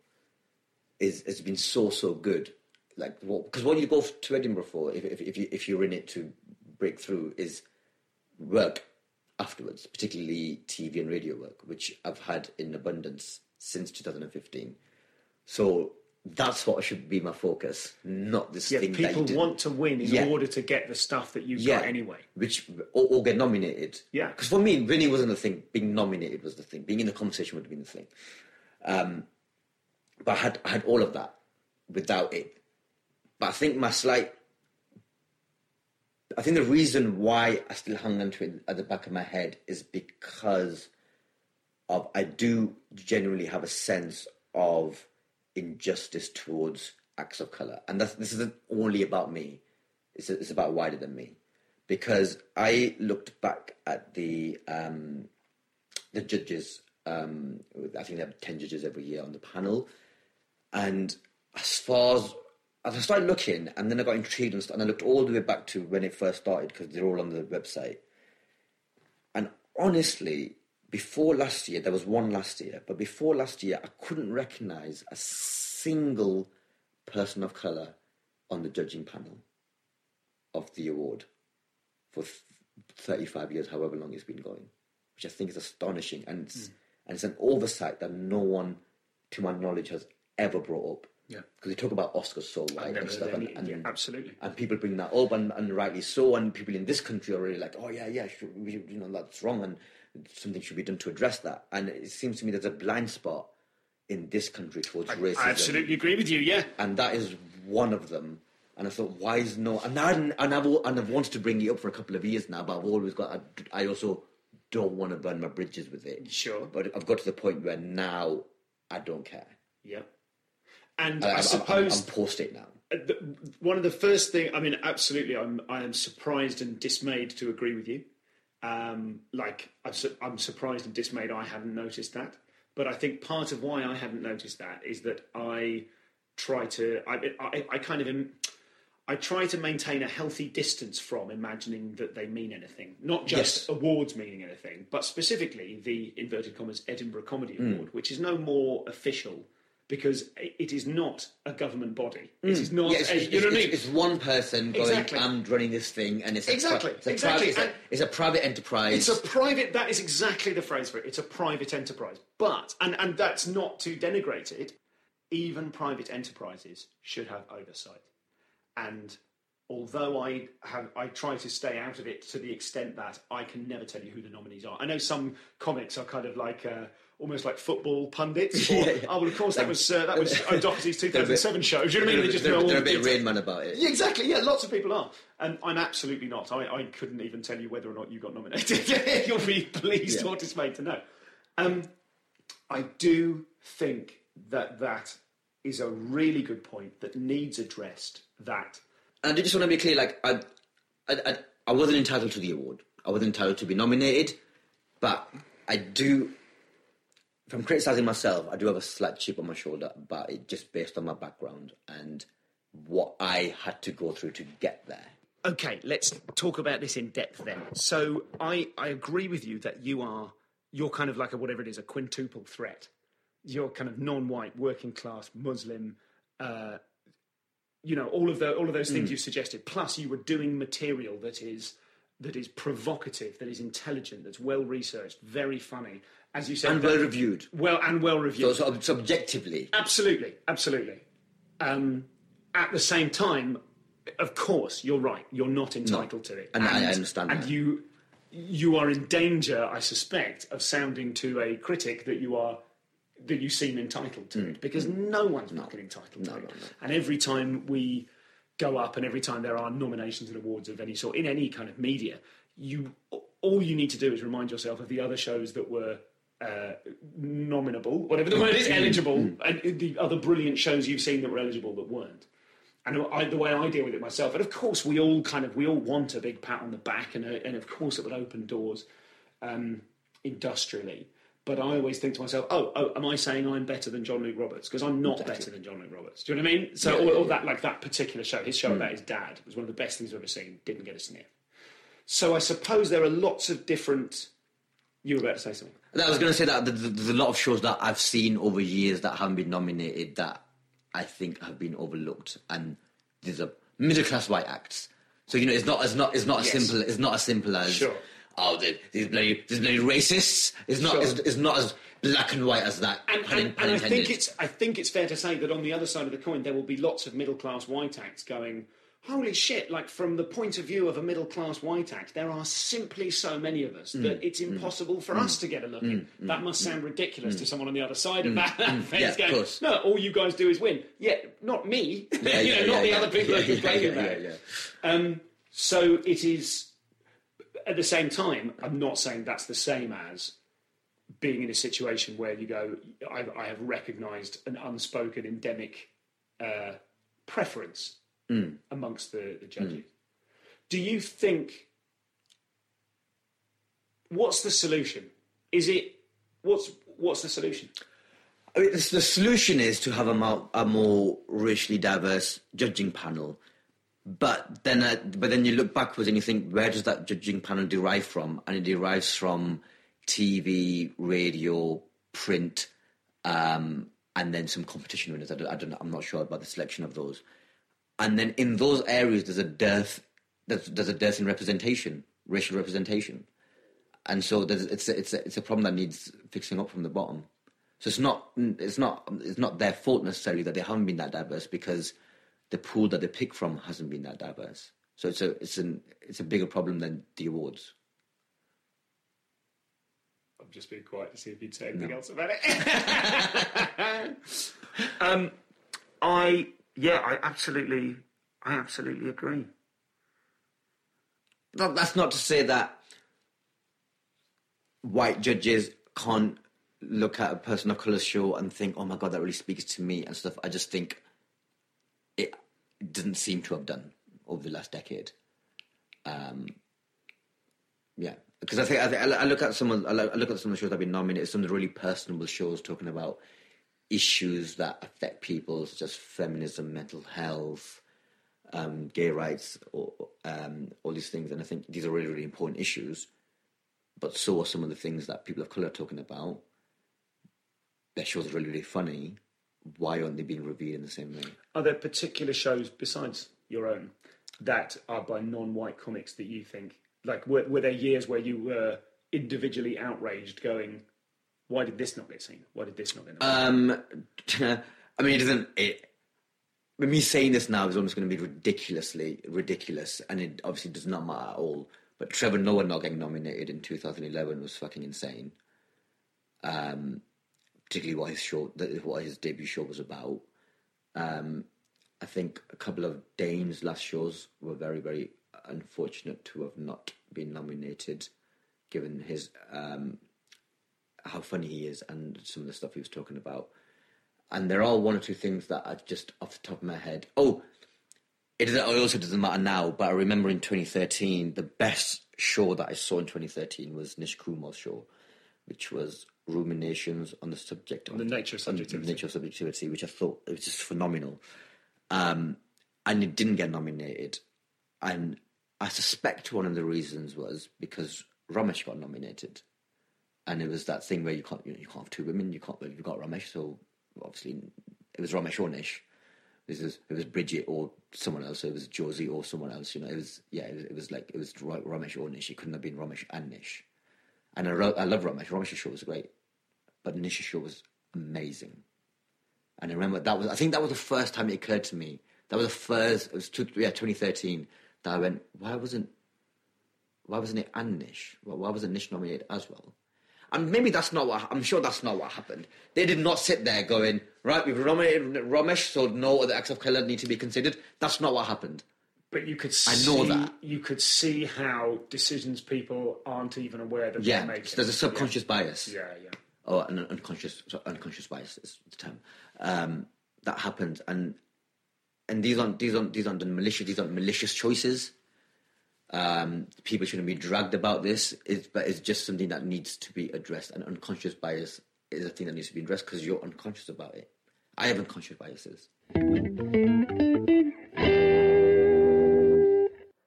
is has been so so good. Like, because what you go to Edinburgh for, if, if, if, you, if you're in it to break through, is work afterwards, particularly TV and radio work, which I've had in abundance since 2015. So that's what should be my focus, not this Yeah, thing people want to win in Yeah. order to get the stuff that you've yeah, got anyway. which or, or get nominated. Yeah. because for me, winning wasn't the thing. Being nominated was the thing. Being in the conversation would have been the thing. Um, but I had I had all of that without it. But I think my slight I think the reason why I still hung onto it at the back of my head is because of I do genuinely have a sense of injustice towards acts of color, and this isn't only about me; it's, it's about wider than me. Because I looked back at the um, the judges. Um, I think they have ten judges every year on the panel, and as far as as I started looking, and then I got intrigued and, and I looked all the way back to when it first started because they're all on the website. And honestly, before last year, there was one last year, but before last year, I couldn't recognise a single person of colour on the judging panel of the award for 35 years, however long it's been going, which I think is astonishing. And it's, hmm. and it's an oversight that no one, to my knowledge, has ever brought up. Yeah. Because they talk about Oscars so never and stuff. And, and, yeah, absolutely. And people bring that up, and, and rightly so. And people in this country are really like, oh, yeah, yeah, sure, we, you know, that's wrong, and something should be done to address that. And it seems to me there's a blind spot in this country towards racism I absolutely agree with you. Yeah, and that is one of them. And I thought, why is no? And I and I've and I've wanted to bring it up for a couple of years now, but I've always got. I, I also don't want to burn my bridges with it. Sure. but I've got to the point where now I don't care. yeah. And I, I, I'm- I'm, suppose I'm, post it now. Uh, one of the first thing I mean, absolutely, I'm I am surprised and dismayed to agree with you. Um, like I'm, su- I'm surprised and dismayed I hadn't noticed that. But I think part of why I hadn't noticed that is that I try to I I, I kind of I try to maintain a healthy distance from imagining that they mean anything, not just Yes. awards meaning anything, but specifically the inverted commas Edinburgh Comedy Hmm. Award, which is no more official because it is not a government body. It is not. Hmm. Yeah, it's, a- it's, you know what I mean? it's one person going, Exactly. "I'm running this thing," and it's a, Exactly, it's a exactly. Private, it's, a, it's a private enterprise. It's a private. That is exactly the phrase for it. It's a private enterprise. But and and that's not to denigrate it. Even private enterprises should have oversight. And although I have, I try to stay out of it to the extent that I can never tell you who the nominees are. I know some comics are kind of like. Uh, Almost like football pundits. *laughs* Or, Yeah, yeah. Oh well, of course that was uh, that was *laughs* O'Doherty's 2007 show. Do you know what I mean? They just they're, all they're a bit. Rain Man about it. Yeah, exactly. Yeah, lots of people are, and I'm absolutely not. I, I couldn't even tell you whether or not you got nominated. *laughs* You'll be pleased or dismayed to know. Um, I do think that that is a really good point that needs addressed. That And I just want to be clear, like I, I, I, I wasn't entitled to the award. I wasn't entitled to be nominated, but I do. If I'm criticizing myself, I do have a slight chip on my shoulder, but it just based on my background and what I had to go through to get there. Okay, let's talk about this in depth then. So I, I agree with you that you are you're kind of like a whatever it is, a quintuple threat. You're kind of non-white, working class, Muslim, uh, you know, all of the all of those things you suggested. Plus, you were doing material that is that is provocative, that is intelligent, that's well researched, very funny, as you said, And well reviewed. well and well reviewed. so subjectively, Absolutely, absolutely. Um, at the same time, of course, you're right. You're not entitled to it, And I- I understand And that. you, you are in danger, I suspect, of sounding to a critic that you are that you seem entitled to it because no one's fucking entitled to it. And every time we go up, and every time there are nominations and awards of any sort in any kind of media, you all you need to do is remind yourself of the other shows that were uh, nominable, whatever the mm. word is, mm. eligible, mm. and the other brilliant shows you've seen that were eligible that weren't. And I, the way I deal with it myself, and of course we all kind of we all want a big pat on the back, and a, and of course it would open doors um, industrially. But I always think to myself, oh, oh, am I saying I'm better than John Luke Roberts? Because I'm not better than John Luke Roberts. Do you know what I mean? So, or, or that like that particular show, his show about his dad was one of the best things I've ever seen. Didn't get a sniff. So I suppose there are lots of different. You were about to say something. I was going to say that th- th- there's a lot of shows that I've seen over years that haven't been nominated that I think have been overlooked, and these are middle class white acts. So you know, it's not it's not it's not as Yes. simple it's not as simple as Sure. oh the- these bloody these bloody racists. It's not Sure. it's, it's not as black and white as that. And, pun and, pun and I think it's I think it's fair to say that on the other side of the coin there will be lots of middle class white acts going, holy shit! Like from the point of view of a middle class white act, there are simply so many of us Mm. that it's impossible for us to get a look in. That must sound ridiculous to someone on the other side of that, Mm. *laughs* Yeah, of course. no, all you guys do is win. Yeah, not me. *laughs* Yeah, you know, yeah, not yeah, the other people Yeah, who are yeah, complaining about yeah, it. Um, so it is. At the same time, I'm not saying that's the same as being in a situation where you go, I, I have recognised an unspoken endemic uh, preference amongst the, the judges. Do you think? What's the solution? Is it what's what's the solution? I mean, the, the solution is to have a more, a more racially diverse judging panel. But then, uh, but then you look backwards and you think, where does that judging panel derive from? And it derives from TV, radio, print, um, and then some competition winners. I don't, I don't, I'm not sure about the selection of those. And then in those areas, there's a dearth. There's, there's a dearth in representation, racial representation, and so there's, it's a, it's a, it's a problem that needs fixing up from the bottom. So it's not it's not it's not their fault necessarily that they haven't been that diverse because the pool that they pick from hasn't been that diverse. So it's a it's an it's a bigger problem than the awards. I'm just being quiet to see if you'd say anything else about it. *laughs* um, I yeah, I absolutely, I absolutely agree. No, that's not to say that white judges can't look at a person of colour show and think, "Oh my god, that really speaks to me" and stuff. I just think it doesn't seem to have done over the last decade. Um, yeah, because I think I, think, I look at some of I look at some of the shows that have been nominated. Some of the really personable shows talking about issues that affect people, such as feminism, mental health, um, gay rights, or um, all these things. And I think these are really really important issues. But so are some of the things that people of color are talking about. Their shows are really really funny. Why aren't they being reviewed in the same way? Are there particular shows besides your own that are by non-white comics that you think like were, were there years where you were individually outraged, going, "Why did this not get seen? Why did this not get?" nominated?" Um, *laughs* I mean, it doesn't. It, me saying this now is almost going to be ridiculously ridiculous, and it obviously does not matter at all. But Trevor Noah not getting nominated in 2011 was fucking insane. Um, particularly what his show, what his debut show was about. Um, I think a couple of Dane's last shows were very, very unfortunate to have not been nominated, given his um, how funny he is and some of the stuff he was talking about. And there are one or two things that are just off the top of my head. Oh, it, it also doesn't matter now, but I remember in 2013, the best show that I saw in 2013 was Nish Kumar's show, which was Ruminations on the subject of the nature of subjectivity. the nature of subjectivity, which I thought it was just phenomenal. Um, and it didn't get nominated. And I suspect one of the reasons was because Romesh got nominated. And it was that thing where you can't you, know, you can't have two women, you can't you've got Romesh, so obviously it was Romesh or Nish. It was, it was Bridget or someone else. It was Josie or someone else. You know, it was yeah. It was, it was like it was Romesh or Nish. It couldn't have been Romesh and Nish. And I, I love Romesh. Romesh's show was great, but Nish's show was amazing. And I remember that was I think that was the first time it occurred to me. That was the first. It was two, yeah 2013 that I went. Why wasn't why wasn't it and Nish? Why wasn't Nish nominated as well? And maybe that's not what I'm sure that's not what happened. They did not sit there going, right, we've nominated Romesh, so no other acts of colour need to be considered. That's not what happened. But you could see, I know that. you could see how decisions people aren't even aware that Yeah, they're making. there's a subconscious bias. Yeah, yeah. or an unconscious so unconscious bias is the term um, that happens, and and these aren't these aren't these aren't done malicious these aren't malicious choices. Um, people shouldn't be dragged about this, it's, but it's just something that needs to be addressed. And unconscious bias is a thing that needs to be addressed because you're unconscious about it. I have unconscious biases.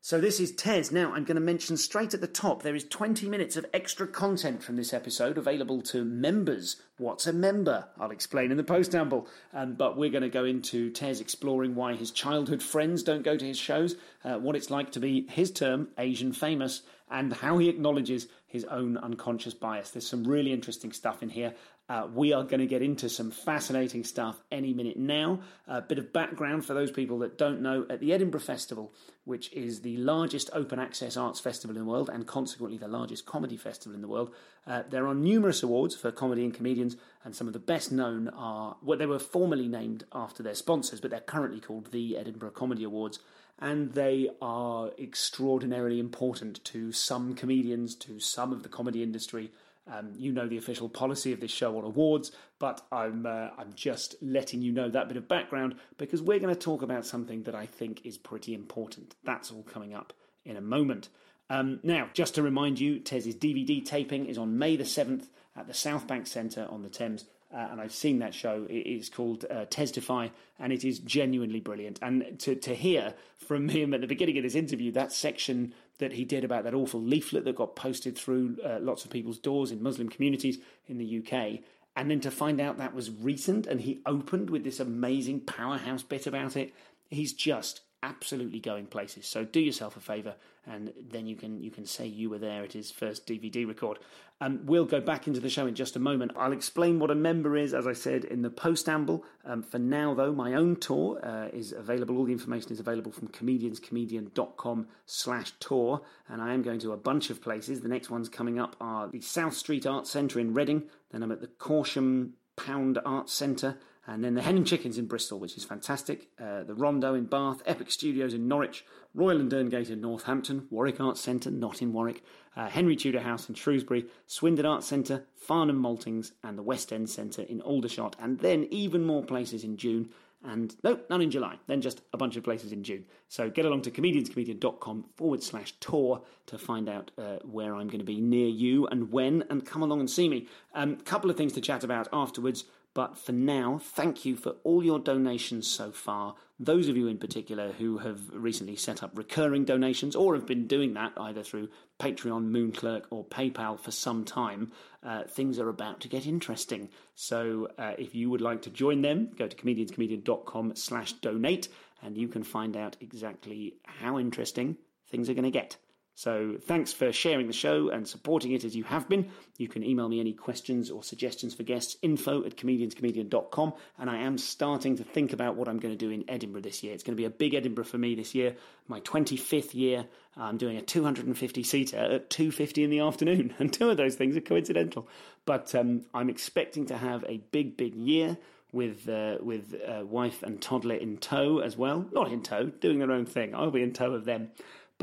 So this is Tez. Now I'm going to mention straight at the top there is 20 minutes of extra content from this episode available to members. What's a member? I'll explain in the postamble. Um, but we're going to go into Tez exploring why his childhood friends don't go to his shows, uh, what it's like to be his term Asian famous, and how he acknowledges his own unconscious bias. There's some really interesting stuff in here. Uh, we are going to get into some fascinating stuff any minute now. A bit of background for those people that don't know at the Edinburgh Festival, which is the largest open access arts festival in the world and consequently the largest comedy festival in the world. Uh, there are numerous awards for comedy and comedians, and some of the best known are well, they were formerly named after their sponsors, but they're currently called the Edinburgh Comedy Awards and they are extraordinarily important to some comedians, to some of the comedy industry. Um, you know the official policy of this show on awards, but I'm uh, I'm just letting you know that bit of background because we're going to talk about something that I think is pretty important. That's all coming up in a moment. Um, now, just to remind you, Tez's DVD taping is on May the seventh at the South Bank Centre on the Thames uh, and I've seen that show. It is called uh, Testify, and it is genuinely brilliant. And to, to hear from *laughs* him at the beginning of this interview, that section that he did about that awful leaflet that got posted through uh, lots of people's doors in Muslim communities in the UK, and then to find out that was recent, and he opened with this amazing powerhouse bit about it, he's just absolutely going places. So do yourself a favour, and then you can you can say you were there at his first DVD record. Um, we'll go back into the show in just a moment. I'll explain what a member is, as I said in the postamble. Um, for now, though, my own tour uh, is available. All the information is available from comedianscomedian.com slash tour, and I am going to a bunch of places. The next ones coming up are the South Street Arts Centre in Reading. Then I'm at the Corsham Pound Arts Centre and then the Hen and Chickens in Bristol, which is fantastic. Uh, the Rondo in Bath, Epic Studios in Norwich, Royal and Derngate in Northampton, Warwick Arts Centre, not in Warwick, uh, Henry Tudor House in Shrewsbury, Swindon Arts Centre, Farnham Maltings, and the West End Centre in Aldershot, and then even more places in June. And no, none in July, then just a bunch of places in June. So get along to comedianscomedian.com forward slash tour to find out uh, where I'm going to be near you and when, and come along and see me. A um, couple of things to chat about afterwards. But for now, thank you for all your donations so far. Those of you in particular who have recently set up recurring donations or have been doing that either through Patreon, Moonclerk, or PayPal for some time, uh, things are about to get interesting. So uh, if you would like to join them, go to comedianscomedian.com slash donate and you can find out exactly how interesting things are going to get. So thanks for sharing the show and supporting it as you have been. You can email me any questions or suggestions for guests, info at comedianscomedian.com. And I am starting to think about what I'm going to do in Edinburgh this year. It's going to be a big Edinburgh for me this year. My 25th year, I'm doing a 250 seater at 2.50 in the afternoon. *laughs* And two of those things are coincidental. But um, I'm expecting to have a big, big year with uh, with uh, wife and toddler in tow as well. Not in tow, doing their own thing. I'll be in tow of them.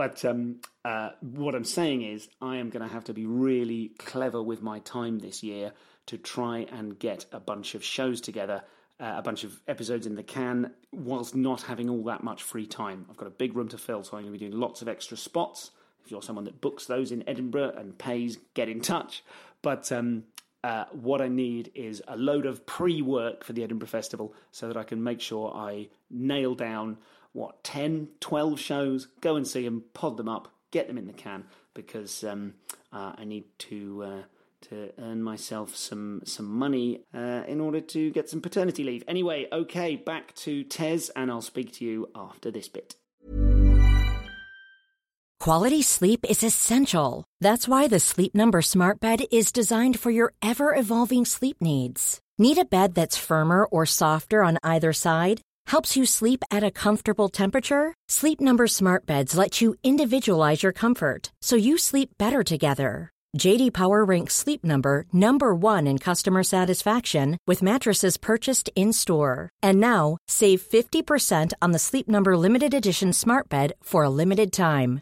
But um, uh, what I'm saying is, I am going to have to be really clever with my time this year to try and get a bunch of shows together uh, a bunch of episodes in the can whilst not having all that much free time. I've got a big room to fill, so I'm going to be doing lots of extra spots. If you're someone that books those in Edinburgh and pays, get in touch. But um, uh, what I need is a load of pre work for the Edinburgh Festival so that I can make sure I nail down what 10, 12 shows, go and see them, pod them up, get them in the can because um, uh, I need to. Uh, to earn myself some some money uh, in order to get some paternity leave. Anyway, okay, back to Tez, and I'll speak to you after this bit. Quality sleep is essential. That's why the Sleep Number Smart Bed is designed for your ever evolving sleep needs. Need a bed that's firmer or softer on either side? Helps you sleep at a comfortable temperature? Sleep Number Smart Beds let you individualize your comfort so you sleep better together. JD Power ranks Sleep Number number 1 in customer satisfaction with mattresses purchased in-store. And now, save 50% on the Sleep Number limited edition Smart Bed for a limited time.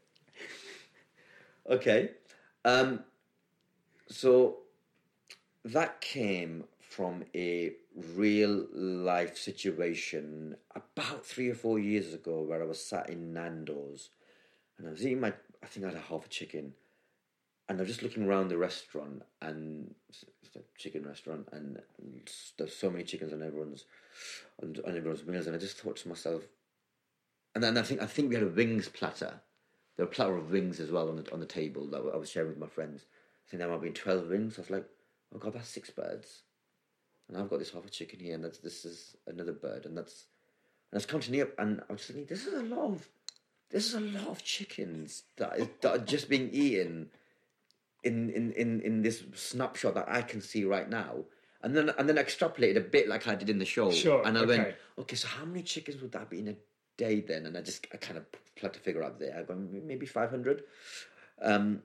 Okay. Um, so that came from a real life situation about three or four years ago where I was sat in Nando's and I was eating my, I think I had a half a chicken and I was just looking around the restaurant and it's a chicken restaurant and there's so many chickens on everyone's on, on everyone's meals and I just thought to myself and then I think I think we had a wings platter there were a platter of wings as well on the on the table that I was sharing with my friends. I think there might have been twelve wings. I was like, oh god, that's six birds, and I've got this half a chicken here, and that's this is another bird, and that's and I was counting up, and I was thinking, this is a lot of this is a lot of chickens that is, that are just being eaten in, in in in this snapshot that I can see right now. And then and then extrapolated a bit like I did in the show. Sure, And I okay. went, okay, so how many chickens would that be in a day then? And I just I kind of tried to figure out there. I go maybe five hundred. Um,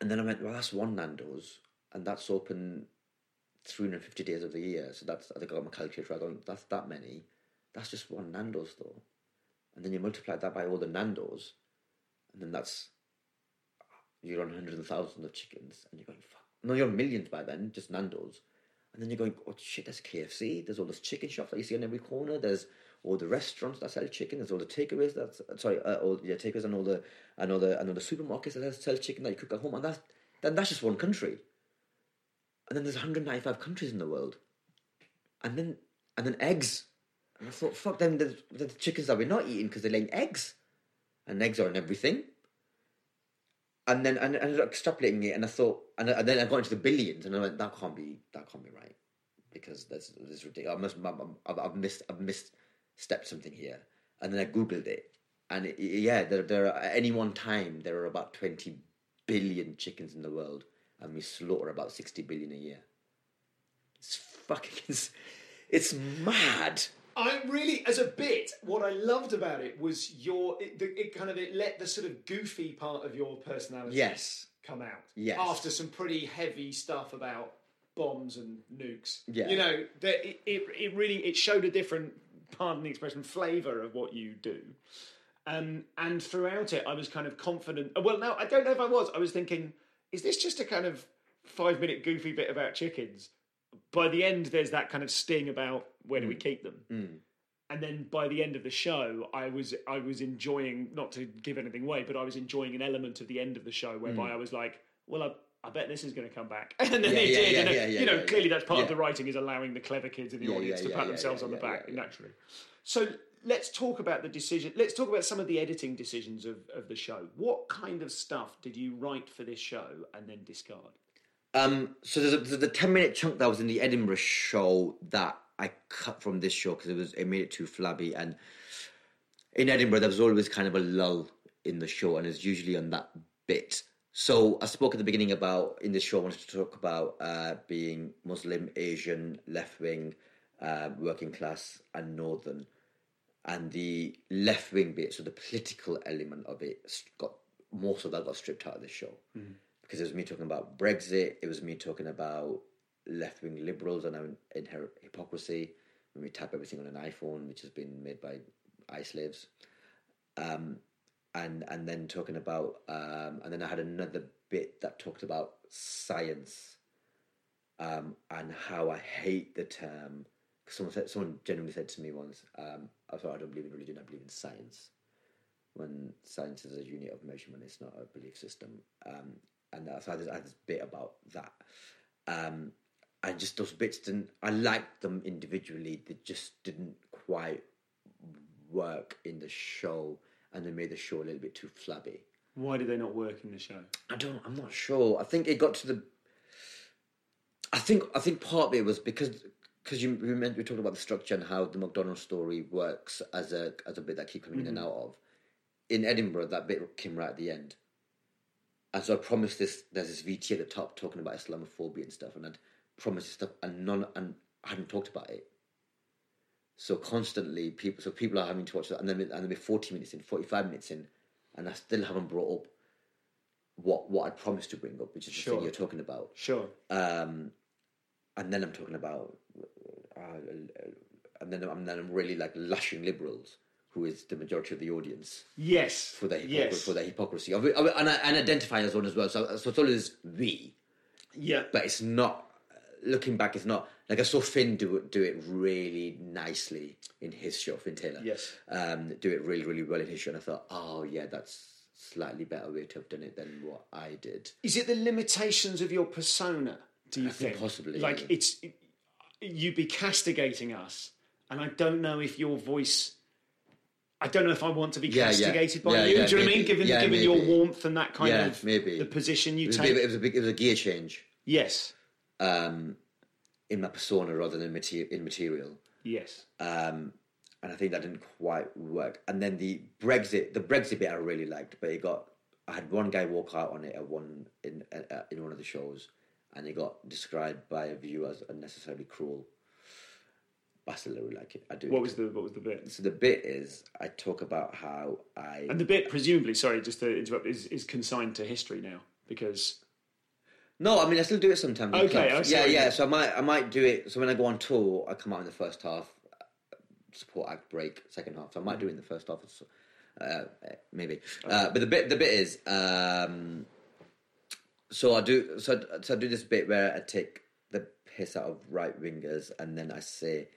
and then I went, well, that's one Nando's, and that's open 350 days of the year. So that's I think I got my calculator. I go, that's that many. That's just one Nando's though. And then you multiply that by all the Nando's, and then that's you're on hundreds of thousands of chickens, and you're going, fuck. No, you're on millions by then, just Nando's. And then you're going, oh shit, there's KFC, there's all those chicken shops that you see on every corner, there's all the restaurants that sell chicken, there's all the takeaways that sorry, uh, all yeah, takeaways and all the and all the and all the supermarkets that sell chicken that you cook at home, and that's then that's just one country. And then there's 195 countries in the world. And then and then eggs. And I thought, fuck them, the, the chickens that we're not eating because they're laying eggs. And eggs are in everything. And then and I ended up extrapolating it, and I thought, and, and then I got into the billions, and I went, that can't be, that can't be right, because that's, that's ridiculous. I must, I've missed, I've missed, stepped something here, and then I googled it, and it, yeah, there, there are, at any one time there are about twenty billion chickens in the world, and we slaughter about sixty billion a year. It's fucking, *laughs* it's, it's mad. I really, as a bit, what I loved about it was your it, the, it kind of it let the sort of goofy part of your personality Yes. come out. Yes. After some pretty heavy stuff about bombs and nukes. Yeah. You know, that it, it it really it showed a different, pardon the expression, flavour of what you do. Um, and throughout it, I was kind of confident. Uh, well, no, I don't know if I was. I was thinking, is this just a kind of five minute goofy bit about chickens? By the end, there's that kind of sting about where do we mm. keep them. Mm. And then by the end of the show, I was I was enjoying not to give anything away, but I was enjoying an element of the end of the show whereby mm. I was like, well, I, I bet this is going to come back, *laughs* and then Yeah, it yeah, did. yeah, and, you know, clearly that's part of the writing is allowing the clever kids in the audience to pat themselves on the back naturally. So let's talk about the decision. Let's talk about some of the editing decisions of, of the show. What kind of stuff did you write for this show and then discard? Um, so there's a, there's a ten minute chunk that was in the Edinburgh show that I cut from this show because it was it made it too flabby. And in Edinburgh, there was always kind of a lull in the show, and it's usually on that bit. So I spoke at the beginning about in this show. I wanted to talk about uh, being Muslim, Asian, left wing, uh, working class, and northern, and the left wing bit. So the political element of it got most of that got stripped out of this show because it was me talking about Brexit. It was me talking about left wing liberals and our inherent hypocrisy when we tap everything on an iPhone, which has been made by eye slaves. Um, and and then talking about um, and then I had another bit that talked about science um, and how I hate the term. Cause Someone said, someone genuinely said to me once, um, "I thought I don't believe in religion. I believe in science." When science is a unit of measurement, it's not a belief system. Um, and that's, I, had this, I had this bit about that. Um, and just those bits didn't. I liked them individually. They just didn't quite work in the show, and they made the show a little bit too flabby. Why did they not work in the show? I don't. I'm not sure. I think it got to the. I think. I think part of it was because because you we, meant, we talked about the structure and how the McDonald's story works as a as a bit that keep coming in and mm-hmm. out of. In Edinburgh, that bit came right at the end. And so I promised this. There's this VT at the top talking about Islamophobia and stuff, and I'd promised this stuff, and none, and I hadn't talked about it. So constantly, people, so people are having to watch that, and then and then we're 40 minutes in, 45 minutes in, and I still haven't brought up what what I promised to bring up, which is the thing you're talking about. Sure. Um, and then I'm talking about, uh, and then I'm then I'm really like lashing liberals, who is the majority of the audience Yes. for their hypocr- yes. for their hypocrisy, of it- of it- and, I- and identify as one as well. So, so it's always we, yeah. but it's not. Looking back, it's not like I saw Fin do it, do it really nicely in his show, Fin Taylor. Yes. um, do it really, really well in his show, and I thought, oh yeah, that's slightly better way to have done it than what I did. Is it the limitations of your persona? Do you think think possibly, Like yeah. it's you'd be castigating us, and I don't know if your voice. I don't know if I want to be Yeah, yeah. castigated by you. Do you know what I mean? Given given maybe. your warmth and that kind yeah, of maybe the position you it take. big- it was a big, it was a gear change yes. um, in my persona rather than mater- in material. Yes. um, and I think that didn't quite work. And then the Brexit, the Brexit bit, I really liked, but it got. I had one guy walk out on it at one in uh, in one of the shows, and it got described by a viewer as unnecessarily cruel. But I still really like it. I do. What was the what was the bit? so the bit is I talk about how I And the bit, presumably, sorry, just to interrupt, is, is consigned to history now because No, I mean I still do it sometimes. Okay. I see yeah, yeah. So I might, I might do it. So when I go on tour, I come out in the first half, uh, support act break, second half. So I might do it in the first half, uh, maybe. Uh, but the bit, the bit is, um, so I do, so so I do this bit where I take the piss out of right wingers, and then I say.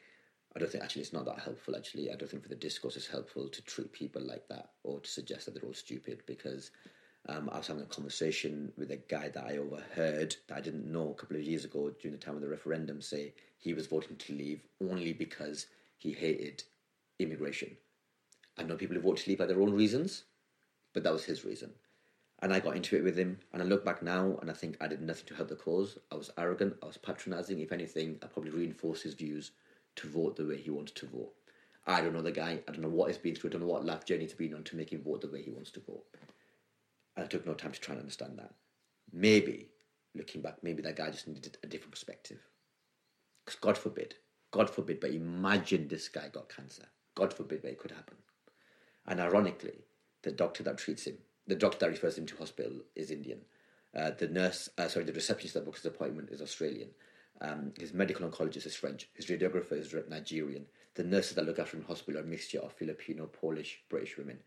I don't think actually it's not that helpful. Actually, I don't think for the discourse it's helpful to treat people like that or to suggest that they're all stupid because um, I was having a conversation with a guy that I overheard that I didn't know a couple of years ago during the time of the referendum say he was voting to leave only because he hated immigration. I know people who vote to leave by their own reasons, but that was his reason. And I got into it with him, and I look back now and I think I did nothing to help the cause. I was arrogant, I was patronising. If anything, I probably reinforced his views to vote the way he wanted to vote. I don't know the guy, I don't know what he's been through, I don't know what life journey he's been on to make him vote the way he wants to vote. And I took no time to try and understand that. Maybe, looking back, maybe that guy just needed a different perspective. Because God forbid, God forbid, but imagine this guy got cancer. God forbid, but it could happen. And ironically, the doctor that treats him, the doctor that refers him to hospital is Indian. Uh, the nurse, uh, sorry, the receptionist that books his appointment is Australian. Um, his medical oncologist is French. His radiographer is Nigerian. The nurses that look after him in hospital are a mixture of Filipino, Polish, British women.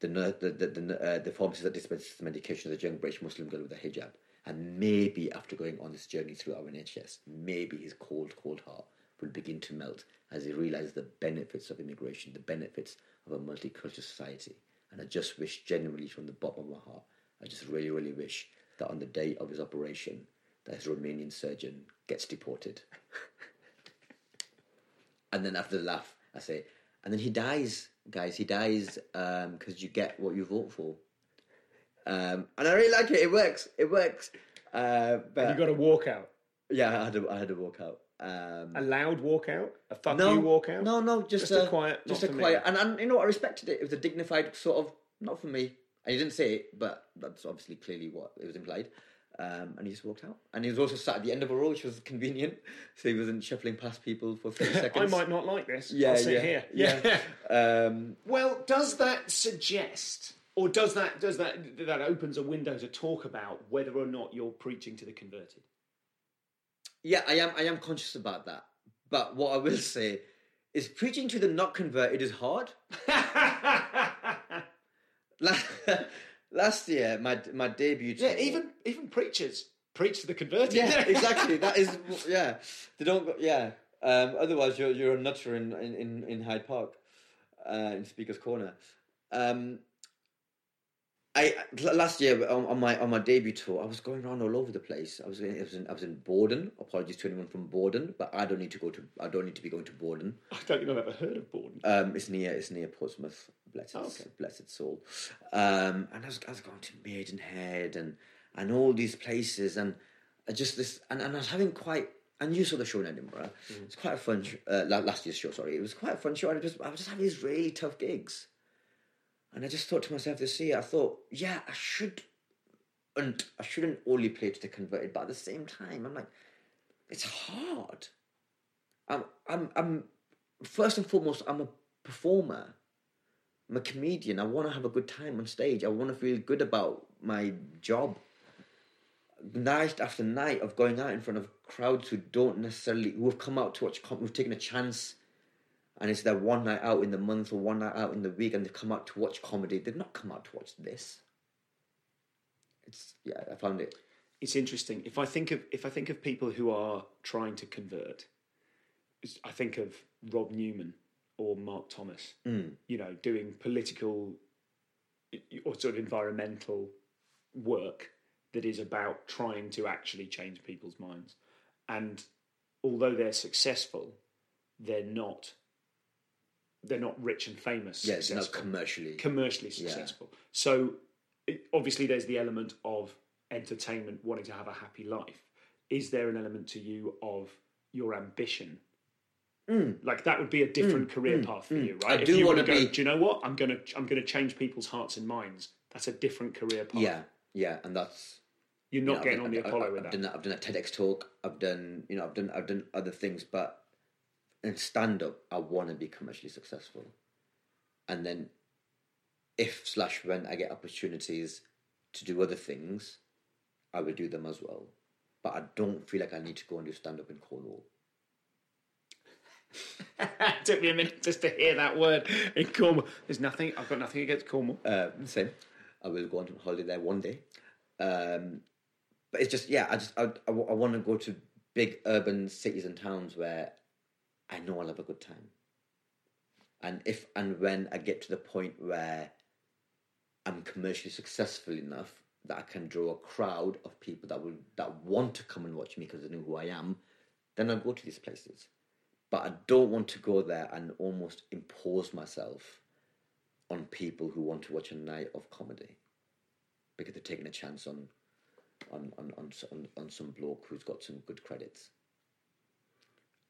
The the the, the, uh, the pharmacist that dispenses the medication is a young British Muslim girl with a hijab. And maybe after going on this journey through our NHS, maybe his cold, cold heart will begin to melt as he realizes the benefits of immigration, the benefits of a multicultural society. And I just wish, genuinely from the bottom of my heart, I just really, really wish that on the day of his operation, that his Romanian surgeon gets deported. *laughs* and then after the laugh, I say, and then he dies, guys. He dies because you get what you vote for. Um, and I really like it. It works. It works. Uh, but You got a walkout. yeah, I had to, had to walk out. Um, A loud walkout? A fuck no, you walkout? No, no, just, Just a a, quiet, just not a for quiet. And, and you know, what, I respected it. It was a dignified sort of, not for me. And he didn't say it, but that's obviously clearly what it was implied. Um, and he just walked out. And he was also sat at the end of a row, which was convenient, so he wasn't shuffling past people for thirty *laughs* seconds. I might not like this. Yeah, I'll sit yeah, here. *laughs* yeah. Um, Well, does that suggest, or does that does that that opens a window to talk about whether or not you're preaching to the converted? Yeah, I am. I am conscious about that. But what I will say is, preaching to the not converted is hard. *laughs* last, last year, my my debut. Yeah, tour- even even preachers preach to the converted. yeah, *laughs* exactly. That is yeah. They don't go. Yeah. Um, otherwise, you're you're a nutter in in in, in Hyde Park, uh, in Speaker's Corner. Um, I last year on, on my on my debut tour, I was going around all over the place. I was in, I was in, I was in Bordon. Apologies to anyone from Bordon, but I don't need to go to. I don't need to be going to Bordon. I don't think I've ever heard of Bordon. Um, it's near it's near Portsmouth. Blessed, Oh, okay. blessed soul. Um, and I was I was going to Maidenhead and and all these places and I just this and, and I was having quite. And you saw the show in Edinburgh. Mm. It's quite a fun. sh- Uh, last year's show, sorry. It was quite a fun show. I just I was just having these really tough gigs. And I just thought to myself this year, I thought, yeah, I should, and I shouldn't only play to the converted, but at the same time, I'm like, it's hard. I'm, I'm, I'm, first and foremost, I'm a performer. I'm a comedian. I want to have a good time on stage. I want to feel good about my job. Night after night of going out in front of crowds who don't necessarily, who have come out to watch, who've taken a chance and it's their one night out in the month or one night out in the week and they've come out to watch comedy. They've not come out to watch this. It's yeah, I found it. It's interesting. If I think of if I think of people who are trying to convert, I think of Rob Newman or Mark Thomas. Hmm. You know, doing political or sort of environmental work that is about trying to actually change people's minds. And although they're successful, they're not they're not rich and famous. Yeah, it's not commercially. commercially successful. So it, obviously, there's the element of entertainment, wanting to have a happy life. Is there an element to you of your ambition? Hmm. Like that would be a different hmm. career hmm. path for you, right? I If do you wanna go, be- Do you know what? I'm gonna I'm gonna change people's hearts and minds. That's a different career path. yeah, yeah, and that's You're you not know, I've getting done- on the I've- Apollo I've, with I've that. done I've done a TEDx talk. I've done you know I've done I've done other things, but in stand up, I want to be commercially successful, and then if slash when I get opportunities to do other things, I will do them as well. But I don't feel like I need to go and do stand up in Cornwall. it *laughs* took me a minute just to hear that word in Cornwall. There's nothing. I've got nothing against Cornwall. Uh, same. I will go on holiday there one day. Um, but it's just, yeah, I just, I, I, want to go to big urban cities and towns where I know I'll have a good time. And if and when I get to the point where I'm commercially successful enough that I can draw a crowd of people that will that want to come and watch me because they know who I am, then I'll go to these places. But I don't want to go there and almost impose myself on people who want to watch a night of comedy because they're taking a chance on on on on, on, on some bloke who's got some good credits.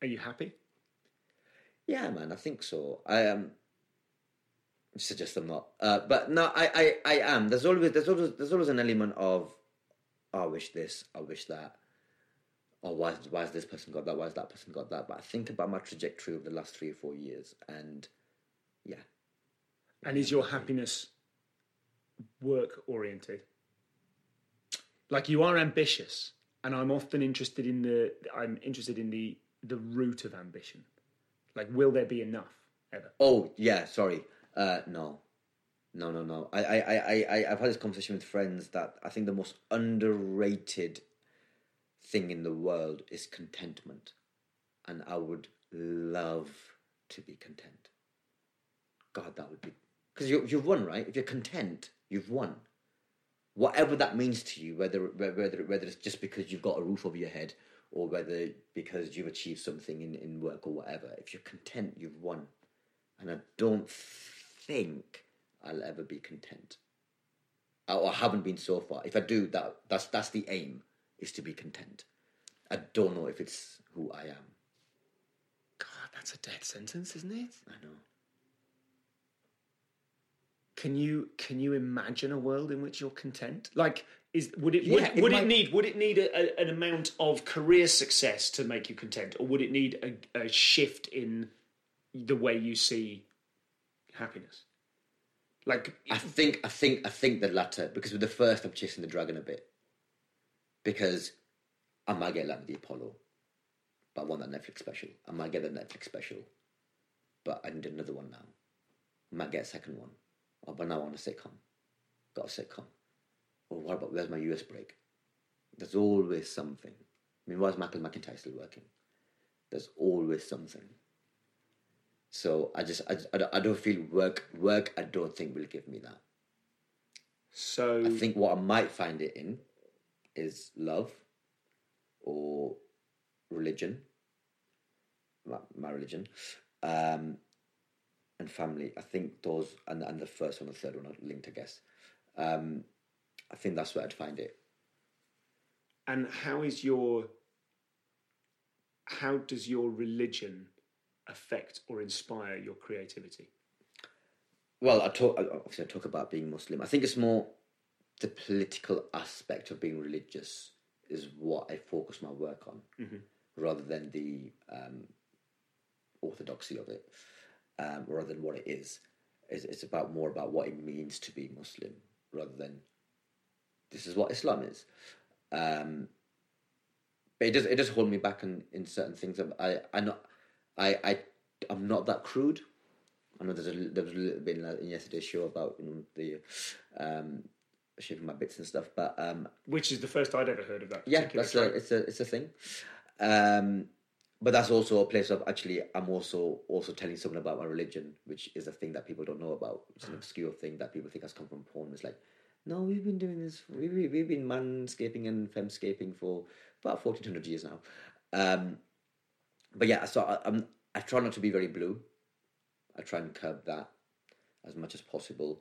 Are you happy? Yeah, man, I think so. I um suggest I'm not, uh, but no, I, I I am. There's always there's always there's always an element of oh, I wish this, I wish that. Or why why has this person got that? Why has that person got that? But I think about my trajectory over the last three or four years, and yeah, And is your happiness work oriented? Like you are ambitious, and I'm often interested in the I'm interested in the the root of ambition. Like, will there be enough ever? Oh yeah, sorry. Uh, no, no, no, no. I, I, I, I, I've had this conversation with friends that I think the most underrated thing in the world is contentment, and I would love to be content. God, that would be because you, you've won, right? If you're content, you've won. Whatever that means to you, whether whether whether it's just because you've got a roof over your head, or whether because you've achieved something in, in work or whatever, if you're content, you've won. And I don't think I'll ever be content. I- Or I haven't been so far. If I do, that that's that's the aim. is to be content. I don't know if it's who I am. God, that's a dead sentence, isn't it? I know. Can you can you imagine a world in which you're content? Like, is would it Yeah, would, it would it need would it need a, a, an amount of career success to make you content, or would it need a, a shift in the way you see happiness? Like, I think I think I think the latter because with the first I'm chasing the dragon a bit because I might get like the Apollo, but I want that Netflix special. I might get the Netflix special, but I need another one now. I might get a second one, but now I want a sitcom. Got a sitcom. Or what about where's my US break? There's always something. I mean, why is Michael McIntyre still working? There's always something. So I just I, I, don't- I don't feel work work I don't think will give me that. so I think what I might find it in is love or religion, my, my religion, um, and family. I think those and and the first one and the third one are linked, I guess. Um, I think that's where I'd find it. And how is your how does your religion affect or inspire your creativity? Well, I talk obviously I talk about being Muslim. I think it's more the political aspect of being religious is what I focus my work on, rather than the um, orthodoxy of it, um, rather than what it is. It's, it's about more about what it means to be Muslim, rather than this is what Islam is. Um, but it does it does hold me back in, in certain things. I I not I I I'm not that crude. I know there's a there was a little bit in, yesterday's show about you know, the um, shaving my bits and stuff, but um, Which is the first I'd ever heard of that. yeah, that's a, it's a it's a thing. Um, but that's also a place of actually I'm also also telling someone about my religion, which is a thing that people don't know about. It's an obscure thing that people think has come from porn. It's like, no, we've been doing this. We, we, we've been manscaping and femscaping for about fourteen hundred years now. Um, but yeah, so I, I'm I try not to be very blue. I try and curb that as much as possible.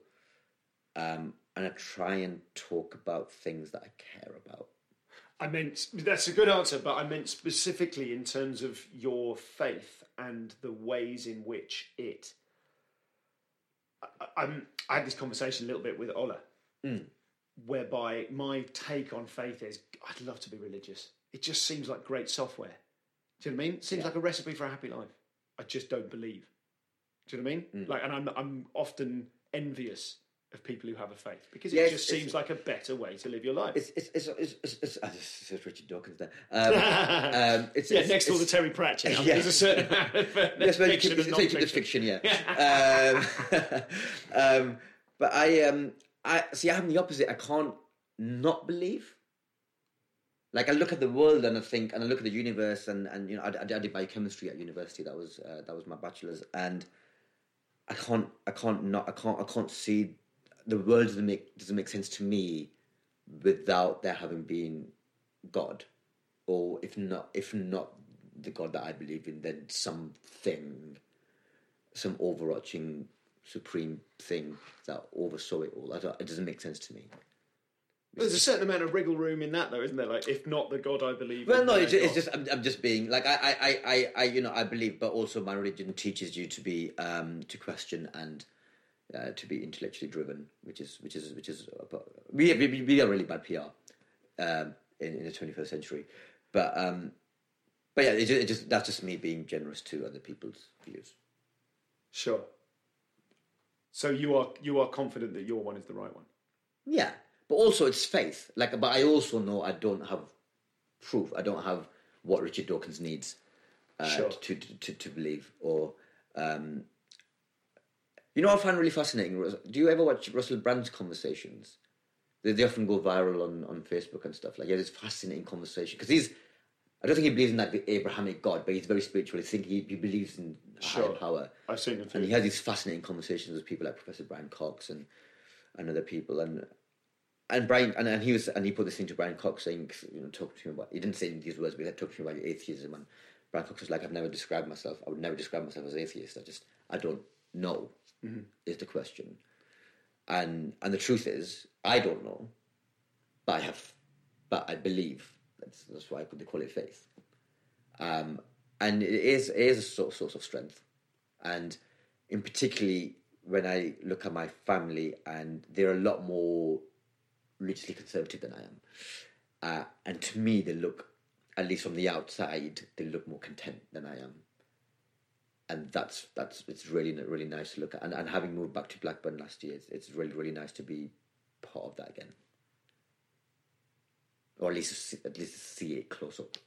Um, and I try and talk about things that I care about. I meant that's a good answer, but I meant specifically in terms of your faith and the ways in which it. I, I'm, I had this conversation a little bit with Ola, whereby my take on faith is I'd love to be religious. It just seems like great software. Do you know what I mean? Seems like a recipe for a happy life. I just don't believe. Do you know what I mean? Like, and I'm I'm often envious of people who have a faith because it Yes, just seems like a better way to live your life. It's it's it's it's, it's, it's, this Richard Dawkins there. *laughs* Um, um, it's, yeah, it's, next to all the Terry Pratchett, Yeah. there's a certain amount of *laughs* Yes, fiction keep, and so you keep the non-fiction. fiction, yeah. *laughs* um, um, but I, um, I see. I'm the opposite. I can't not believe. Like I look at the world and I think, and I look at the universe, and, and you know, I, I, did biochemistry at university. That was uh, that was my bachelor's, and I can't, I can't not, I can't, I can't see the world doesn't make doesn't make sense to me without there having been God, or if not, if not the God that I believe in, then something, some overarching supreme thing that oversaw it all. I don't, it doesn't make sense to me. There's a certain amount of wriggle room in that, though, isn't there? Like, if not the God I believe. Well, no, it's, God. it's just I'm, I'm just being like I, I, I, I, you know, I believe, but also my religion teaches you to be um, to question and uh, to be intellectually driven, which is which is which is uh, we we, we are really bad PR um, in, in the 21st century, but um, but yeah, it just, it just that's just me being generous to other people's views. sure. So you are you are confident that your one is the right one. Yeah, but also it's faith. Like, but I also know I don't have proof. I don't have what Richard Dawkins needs uh, Sure. to, to, to believe. Or, um, you know, what I find really fascinating. Do you ever watch Russell Brand's conversations? They, they often go viral on, on Facebook and stuff. Like, yeah, this fascinating conversation because he's. I don't think he believes in like the Abrahamic God, but he's very spiritual. I think he, he believes in higher Sure. power. I've seen. And he has these fascinating conversations with people like Professor Brian Cox and and other people and and Brian and, and he was and he put this thing to Brian Cox saying you know talk to him about he didn't say these words but he talked to him about your atheism and Brian Cox was like I've never described myself I would never describe myself as atheist I just I don't know mm-hmm. is the question and and the truth is I don't know but I have but I believe That's, that's why they call it faith. Um, and it is, it is a sort source of strength. And in particularly when I look at my family, and they're a lot more religiously conservative than I am. Uh, and to me, they look, at least from the outside, they look more content than I am. And that's that's it's really really nice to look at. And, and having moved back to Blackburn last year, it's, it's really really nice to be part of that again, or at least see, at least see it close up.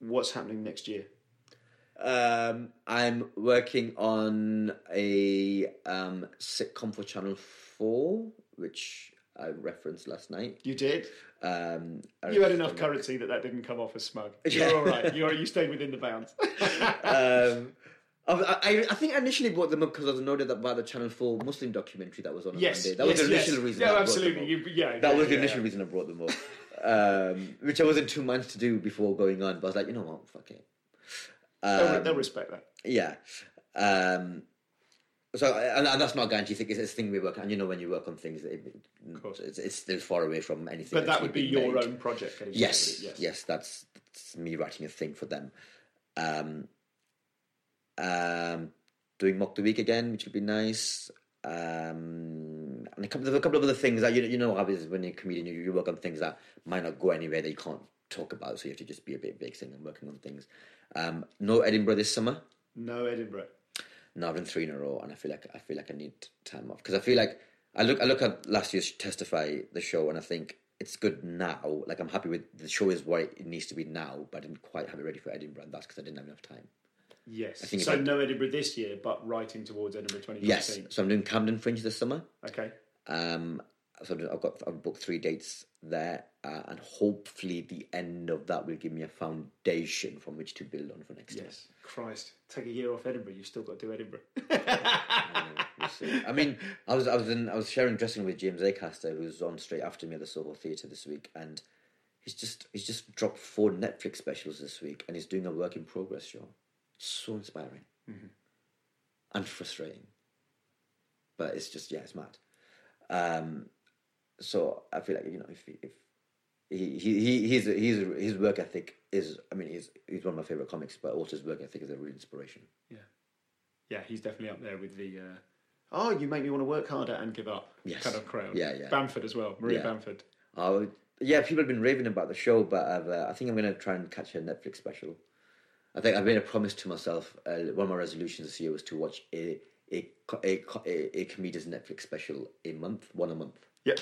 What's happening next year? Um, I'm working on a um, sitcom for Channel Four, which I referenced last night. You did. Um, You had enough currency that that didn't come off as smug. *laughs* You're all right. You're, you stayed within the bounds. *laughs* um, I, I, I think I initially bought them up because I was noted about the Channel Four Muslim documentary that was on yes. Monday. That yes, was the yes. initial reason. No, I brought absolutely. Them up. You, yeah, that yeah, was the yeah. initial reason I brought them up, um, which I wasn't two months to do before going on. But I was like, you know what, fuck it. They'll, Um, they'll respect that. Yeah. Um, so, and, and that's not a guarantee thing. It's, it's a thing we work on. You know, when you work on things, it, course. it's, it's still far away from anything. But that would be your made. own project. getting Yes, yes, that's, that's me writing a thing for them. Um, um, doing mock the week again, which would be nice. Um, and a couple, there's a couple of other things that you you know how when you're a comedian, you, you work on things that might not go anywhere that you can't talk about, so you have to just be a bit vixen and working on things. Um, no Edinburgh this summer. No Edinburgh. No, I've done three in a row, and I feel like I feel like I need time off because I feel like I look I look at last year's Testify the show, and I think it's good now. Like I'm happy with the show is what it needs to be now, but I didn't quite have it ready for Edinburgh, and that's because I didn't have enough time. Yes. think so no Edinburgh this year, but writing towards Edinburgh 2019. Yes, so I'm doing Camden Fringe this summer. Okay. Um, so I've got I've booked three dates there, uh, and hopefully the end of that will give me a foundation from which to build on for next year. Yes. Christ. Take a year off Edinburgh. You've still got to do Edinburgh. *laughs* We'll. I mean, I was I was in I was sharing dressing with James Acaster, who's on straight after me at the Soho Theatre this week, and he's just he's just dropped four Netflix specials this week, and he's doing a work in progress show. So inspiring and frustrating, but it's just yeah, it's mad. Um, so I feel like you know if he- if he he he he's he's his work ethic is I mean he's he's one of my favorite comics, but also his work ethic is a real inspiration. yeah. Yeah, he's definitely up there with the. Uh, oh, you make me want to work harder and give up. Yes. Kind of crowd. Yeah, yeah. Bamford as well. Maria Yeah. Bamford. Oh, yeah, people have been raving about the show, but I've, uh, I think I'm going to try and catch a Netflix special. I think I've made a promise to myself. Uh, one of my resolutions this year was to watch a a a, a, a comedian's Netflix special a month, one a month. Yep.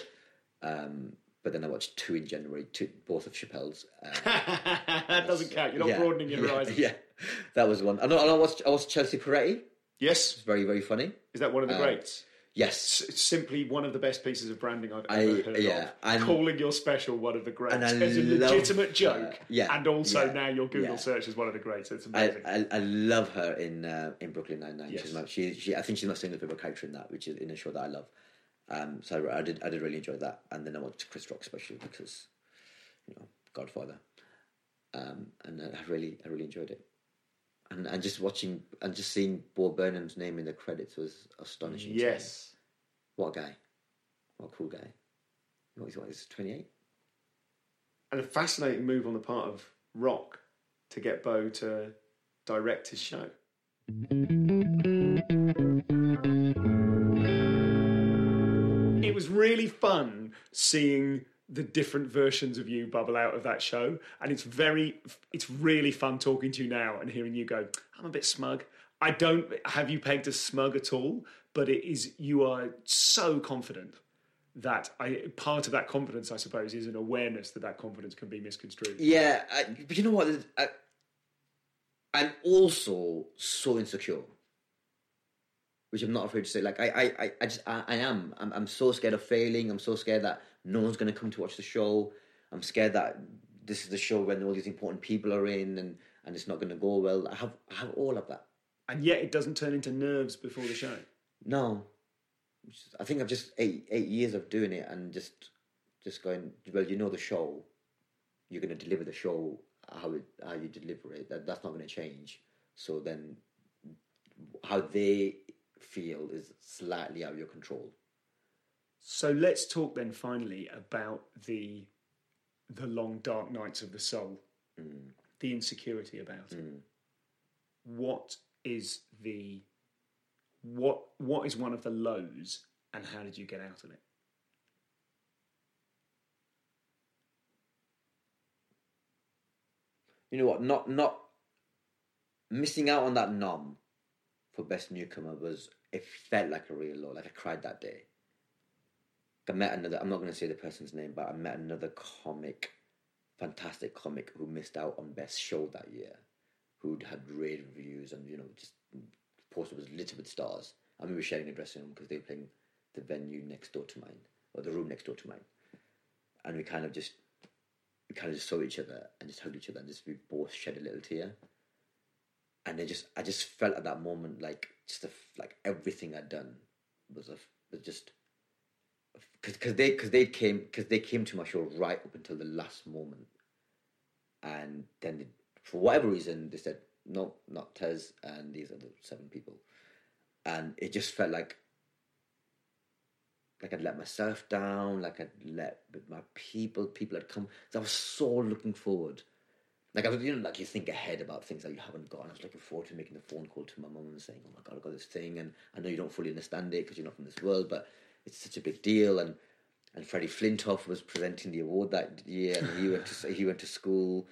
Um, but then I watched two in January, two both of Chappelle's. Uh, *laughs* that doesn't count. You're not yeah, broadening your yeah, horizons. *laughs* Yeah, that was one. I know. I watched. I watched Chelsea Peretti. Yes. It's very very funny. Is that one of the Uh, greats? Yes, It's simply one of the best pieces of branding I've I- ever heard yeah, of. and- Calling your special one of the I It's a legitimate joke. her. Yeah, And also yeah, now your Google yeah. search is one of the greatest. It's I, amazing. I, I love her in uh, in Brooklyn Nine Nine. Yes. She, she I think she's my single favorite character in that, which is in a show that I love. Um, so I, I did I did really enjoy that, and then I watched Chris Rock special because you know Godfather, um, and I really I really enjoyed it, and and just watching and just seeing Bo Burnham's name in the credits was astonishing. to me. yes. what a guy, what a cool guy. What is what is twenty eight? And a fascinating move on the part of Rock to get Bo to direct his show. It was really fun seeing the different versions of you bubble out of that show, and it's very, it's really fun talking to you now and hearing you go. I'm a bit smug. I don't have you pegged as smug at all, but it is you are so confident that I part of that confidence, I suppose, is an awareness that that confidence can be misconstrued. Yeah, I, but you know what? I, I'm also so insecure, which I'm not afraid to say. Like I, I, I, I just, I, I am. I'm, I'm so scared of failing. I'm so scared that no one's going to come to watch the show. I'm scared that this is the show when all these important people are in, and and it's not going to go well. I have, I have all of that. And yet it doesn't turn into nerves before the show. No, I think I've just eight eight years of doing it and just just going. Well, you know the show. You're going to deliver the show how it how you deliver it. That that's not going to change. So then, how they feel is slightly out of your control. So let's talk then finally about the the long dark nights of the soul, mm. the insecurity about it. Mm. What is the what what is one of the lows, and how did you get out of it? You know what? Not not missing out on that nom for best newcomer was it felt like a real low. Like I cried that day. I met another. I'm not going to say the person's name, but I met another comic, fantastic comic who missed out on best show that year, who'd had rave reviews and you know just poster was littered with stars. We were sharing a dressing room because they were playing the venue next door to mine or the room next door to mine, and we kind of just we kind of just saw each other and just hugged each other and just we both shed a little tear. And I just I just felt at that moment like just like everything I'd done was a was just because they because they came because they came to my show right up until the last moment, and then they, for whatever reason they said no, not Tez and these the seven people, and it just felt like like I'd let myself down, like I'd let my people people had come. I was so looking forward. Like I was, you know, like you think ahead about things that you haven't got. And I was looking forward to making the phone call to my mum and saying, "Oh my god, I've got this thing," and I know you don't fully understand it because you're not from this world, but it's such a big deal. And and Freddie Flintoff was presenting the award that year, and he went to *laughs* he went to school.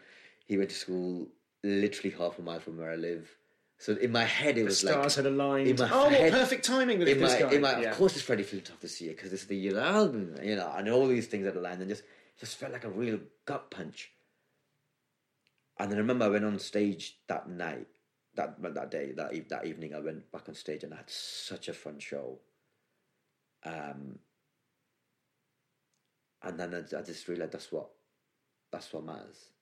He went to school literally half a mile from where I live. So in my head, it The was stars like had aligned. in my oh, head- what perfect timing with in this my, guy. in my, Yeah. Of course, it's Freddie Flintoff this year because it's the year album, you know, and all these things had aligned, and just just felt like a real gut punch. And then I remember I went on stage that night, that that day, that that evening. I went back on stage and I had such a fun show. Um, and then I, I just realized that's what that's what matters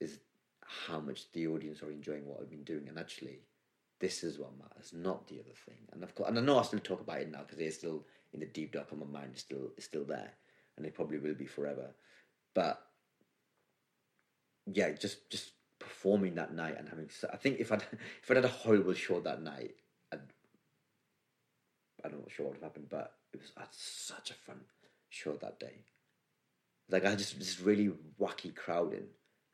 is how much the audience are enjoying what I've been doing, and actually, this is what matters, not the other thing. And of course, and I know I still talk about it now because it's still in the deep dark of my mind. It's still it's still there, and it probably will be forever. But yeah, just just performing that night and having. I think if I'd *laughs* if I'd had a horrible show that night, I'd, I'm not sure what would have happened, but it was I had such a fun show that day. Like I had just this really wacky crowd in,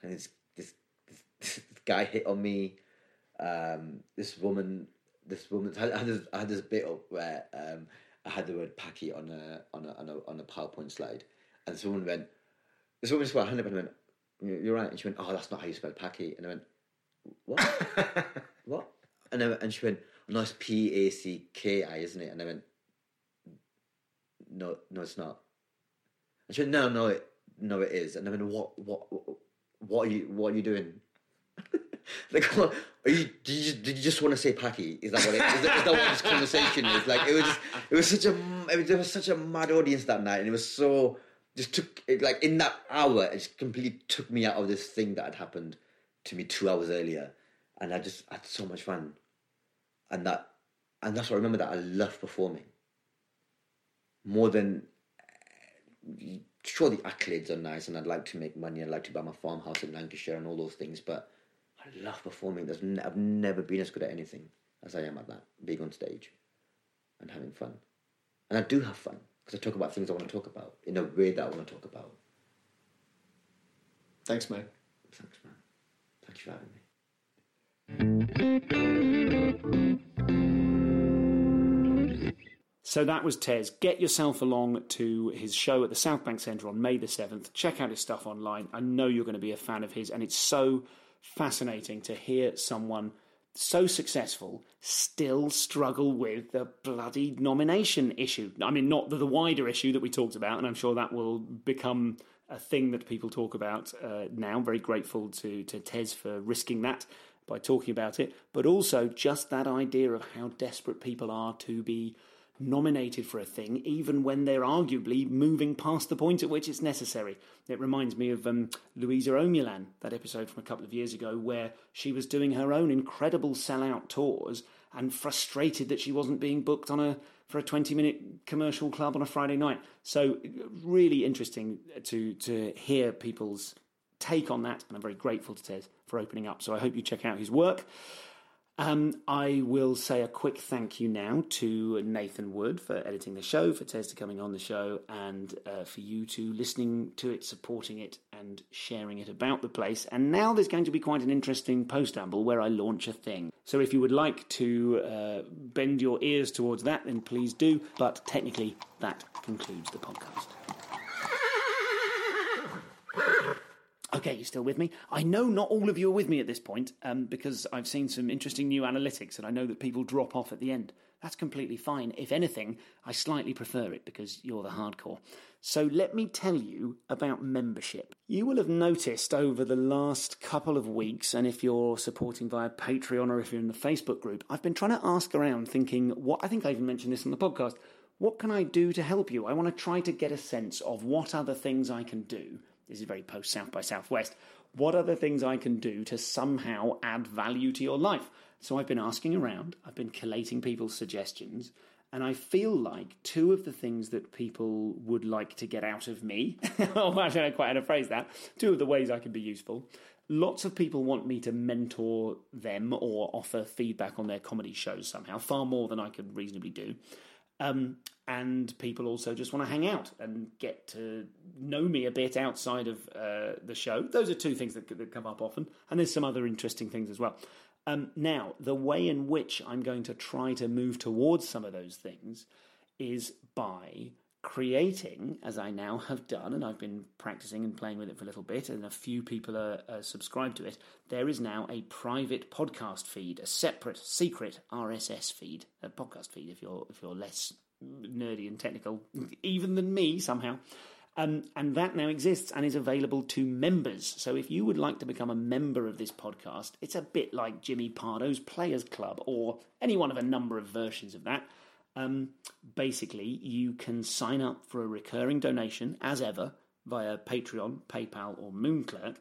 and this this this, *laughs* this guy hit on me. Um, this woman, this woman, I had, this, I had this bit up where um, I had the word "packy" on a on a on a on a PowerPoint slide, and woman went, this woman just went, and went, "You- "You're right," and she went, "Oh, that's not how you spell packy," and I went, "What? *laughs* what?" And I, and she went, "No, it's P A C K I, isn't it?" And I went, "No, no, it's not." And she went, "No, no, it, no, it is." And I went, "What, what, what are you, what are you doing?" *laughs* like, are you? Did you, just, did you just want to say Paki? Is that what it is? That, is that what this conversation is? Like, it was, it was such a, it was, there was such a mad audience that night, and it was so just took it like in that hour, it just completely took me out of this thing that had happened to me two hours earlier, and I just had so much fun, and that, and that's what I remember that I love performing. More than sure the accolades are nice and I'd like to make money I'd like to buy my farmhouse in Lancashire and all those things but I love performing. There's n- I've never been as good at anything as I am at that being on stage and having fun. And I do have fun because I talk about things I want to talk about in a way that I want to talk about Thanks, man. thanks man thank you for having me So that was Tez. Get yourself along to his show at the South Bank Centre on May the 7th. Check out his stuff online. I know you're going to be a fan of his, and it's so fascinating to hear someone so successful still struggle with the bloody nomination issue. I mean, not the, the wider issue that we talked about, and I'm sure that will become a thing that people talk about uh, now. Very grateful to, to Tez for risking that by talking about it, but also just that idea of how desperate people are to be nominated for a thing, even when they're arguably moving past the point at which it's necessary. It reminds me of um, Luisa Omielan, that episode from a couple of years ago, where she was doing her own incredible sellout tours and frustrated that she wasn't being booked on a for a 20 minute commercial club on a Friday night. So really interesting to to hear people's take on that, and I'm very grateful to Tez for opening up. So I hope you check out his work. Um, I will say a quick thank you now to Nathan Wood for editing the show, for Tez coming on the show, and uh, for you two listening to it, supporting it, and sharing it about the place. And now there's going to be quite an interesting postamble where I launch a thing. So if you would like to uh, bend your ears towards that, then please do. But technically, that concludes the podcast. Okay, you're still with me? I know not all of you are with me at this point um, because I've seen some interesting new analytics and I know that people drop off at the end. That's completely fine. If anything, I slightly prefer it because you're the hardcore. So let me tell you about membership. You will have noticed over the last couple of weeks, and if you're supporting via Patreon or if you're in the Facebook group, I've been trying to ask around thinking, what I think I even mentioned this on the podcast. What can I do to help you? I want to try to get a sense of what other things I can do this is very post South by Southwest. What are the things I can do to somehow add value to your life? So I've been asking around, I've been collating people's suggestions, and I feel like two of the things that people would like to get out of me, *laughs* oh, I don't know quite how to phrase that, two of the ways I can be useful. Lots of people want me to mentor them or offer feedback on their comedy shows somehow, far more than I could reasonably do. Um, and people also just want to hang out and get to know me a bit outside of uh, the show. Those are two things that, that, come up often, and there's some other interesting things as well. Um, now, the way in which I'm going to try to move towards some of those things is by creating, as I now have done, and I've been practicing and playing with it for a little bit, and a few people are, are subscribed to it. There is now a private podcast feed, a separate, secret RSS feed, a podcast feed. If you're if you're less nerdy and technical, even than me somehow. Um, and that now exists and is available to members. So if you would like to become a member of this podcast, it's a bit like Jimmy Pardo's Players Club or any one of a number of versions of that. Um, basically, you can sign up for a recurring donation, as ever, via Patreon, PayPal, or Moonclerk.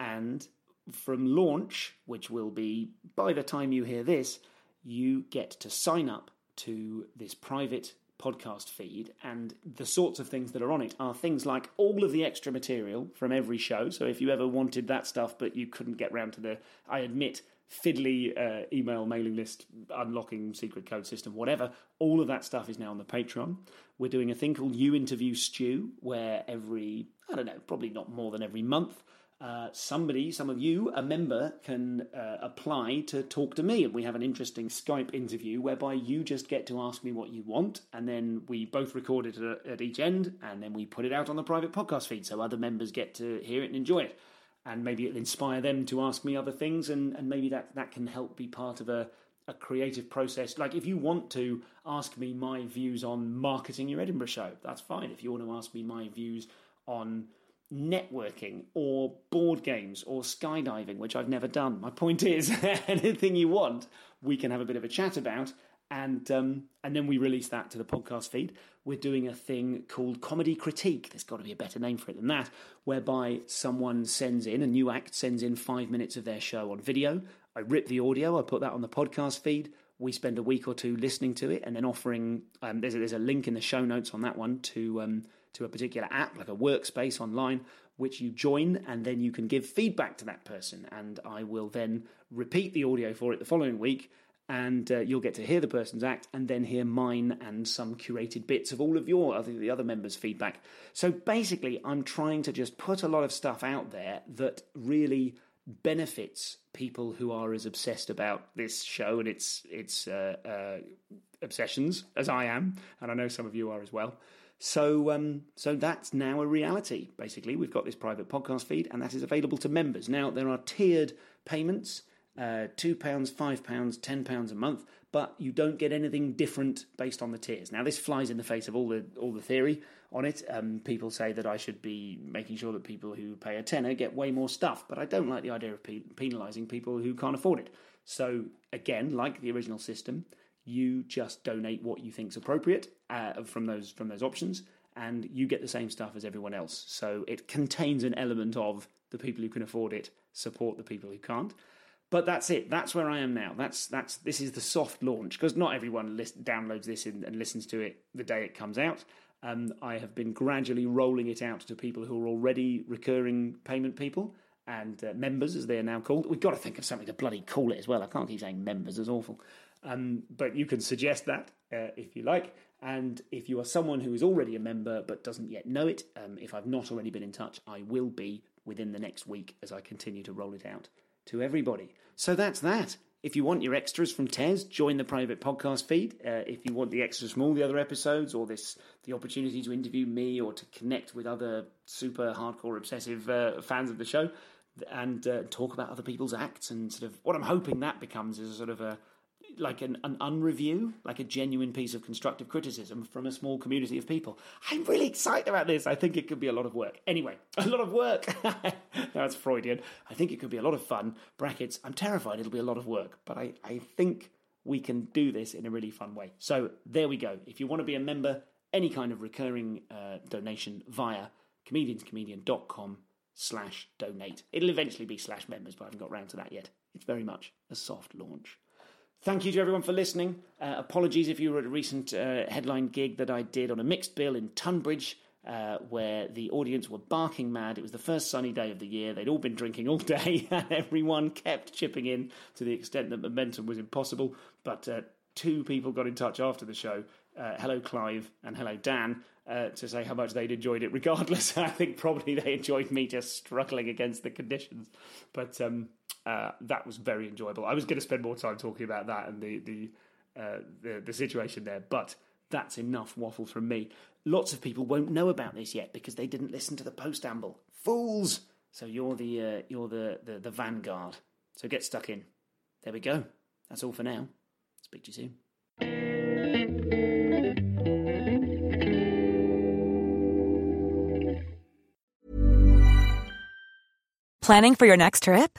And from launch, which will be by the time you hear this, you get to sign up to this private podcast feed, and the sorts of things that are on it are things like all of the extra material from every show. So if you ever wanted that stuff, but you couldn't get round to the, I admit, fiddly uh, email mailing list, unlocking secret code system, whatever, all of that stuff is now on the Patreon. We're doing a thing called You Interview Stu, where every, I don't know, probably not more than every month, uh, somebody, some of you, a member, can uh, apply to talk to me. And we have an interesting Skype interview whereby you just get to ask me what you want, and then we both record it at, at each end, and then we put it out on the private podcast feed so other members get to hear it and enjoy it. And maybe it'll inspire them to ask me other things, and, and maybe that, that can help be part of a, a creative process. Like if you want to ask me my views on marketing your Edinburgh show, that's fine. If you want to ask me my views on networking or board games or skydiving, which I've never done. My point is, *laughs* anything you want, we can have a bit of a chat about, and um, and then we release that to the podcast feed. We're doing a thing called comedy critique. There's got to be a better name for it than that, whereby someone sends in a new act, sends in five minutes of their show on video. I rip the audio, I put that on the podcast feed. We spend a week or two listening to it, and then offering. Um, there's a, there's a link in the show notes on that one to um, to a particular app, like a workspace online, which you join, and then you can give feedback to that person. And I will then repeat the audio for it the following week, and uh, you'll get to hear the person's act and then hear mine and some curated bits of all of your, other the other members' feedback. So basically, I'm trying to just put a lot of stuff out there that really benefits people who are as obsessed about this show and its its uh, uh, obsessions as I am, and I know some of you are as well. So, um, so that's now a reality. Basically, we've got this private podcast feed, and that is available to members. Now, there are tiered payments: uh, two pounds, five pounds, ten pounds a month. But you don't get anything different based on the tiers. Now, this flies in the face of all the all the theory on it. Um, people say that I should be making sure that people who pay a tenner get way more stuff, but I don't like the idea of pe- penalising people who can't afford it. So, again, like the original system, you just donate what you think is appropriate uh, from those from those options, and you get the same stuff as everyone else. So it contains an element of the people who can afford it support the people who can't. But that's it. That's where I am now. That's that's this is the soft launch because not everyone list, downloads this and, and, listens to it the day it comes out. Um, I have been gradually rolling it out to people who are already recurring payment people, and uh, members, as they are now called. We've got to think of something to bloody call it as well. I can't keep saying members; it's awful. Um, but you can suggest that uh, if you like. And if you are someone who is already a member but doesn't yet know it, um, if I've not already been in touch, I will be within the next week as I continue to roll it out to everybody. So that's that. If you want your extras from Tez, join the private podcast feed. Uh, if you want the extras from all the other episodes, or this the opportunity to interview me or to connect with other super hardcore obsessive uh, fans of the show, and uh, talk about other people's acts and sort of what I'm hoping that becomes is sort of a like an, an unreview, like a genuine piece of constructive criticism from a small community of people. I'm really excited about this. I think it could be a lot of work. Anyway, a lot of work. *laughs* That's Freudian. I think it could be a lot of fun. Brackets, I'm terrified it'll be a lot of work, but I, I think we can do this in a really fun way. So there we go. If you want to be a member, any kind of recurring uh, donation via comedianscomedian.com slash donate. It'll eventually be slash members, but I haven't got round to that yet. It's very much a soft launch. Thank you to everyone for listening. Uh, apologies if you were at a recent uh, headline gig that I did on a mixed bill in Tunbridge, uh, where the audience were barking mad. It was the first sunny day of the year. They'd all been drinking all *laughs* day, and everyone kept chipping in to the extent that momentum was impossible. But uh, two people got in touch after the show. Uh, hello, Clive, and hello, Dan, uh, to say how much they'd enjoyed it regardless. *laughs* I think probably they enjoyed me just struggling against the conditions. But um, uh, that was very enjoyable. I was going to spend more time talking about that and the the, uh, the the situation there, but that's enough waffle from me. Lots of people won't know about this yet because they didn't listen to the postamble. Fools! So you're the uh, you're the, the the vanguard. So get stuck in. There we go. That's all for now. Speak to you soon. Planning for your next trip?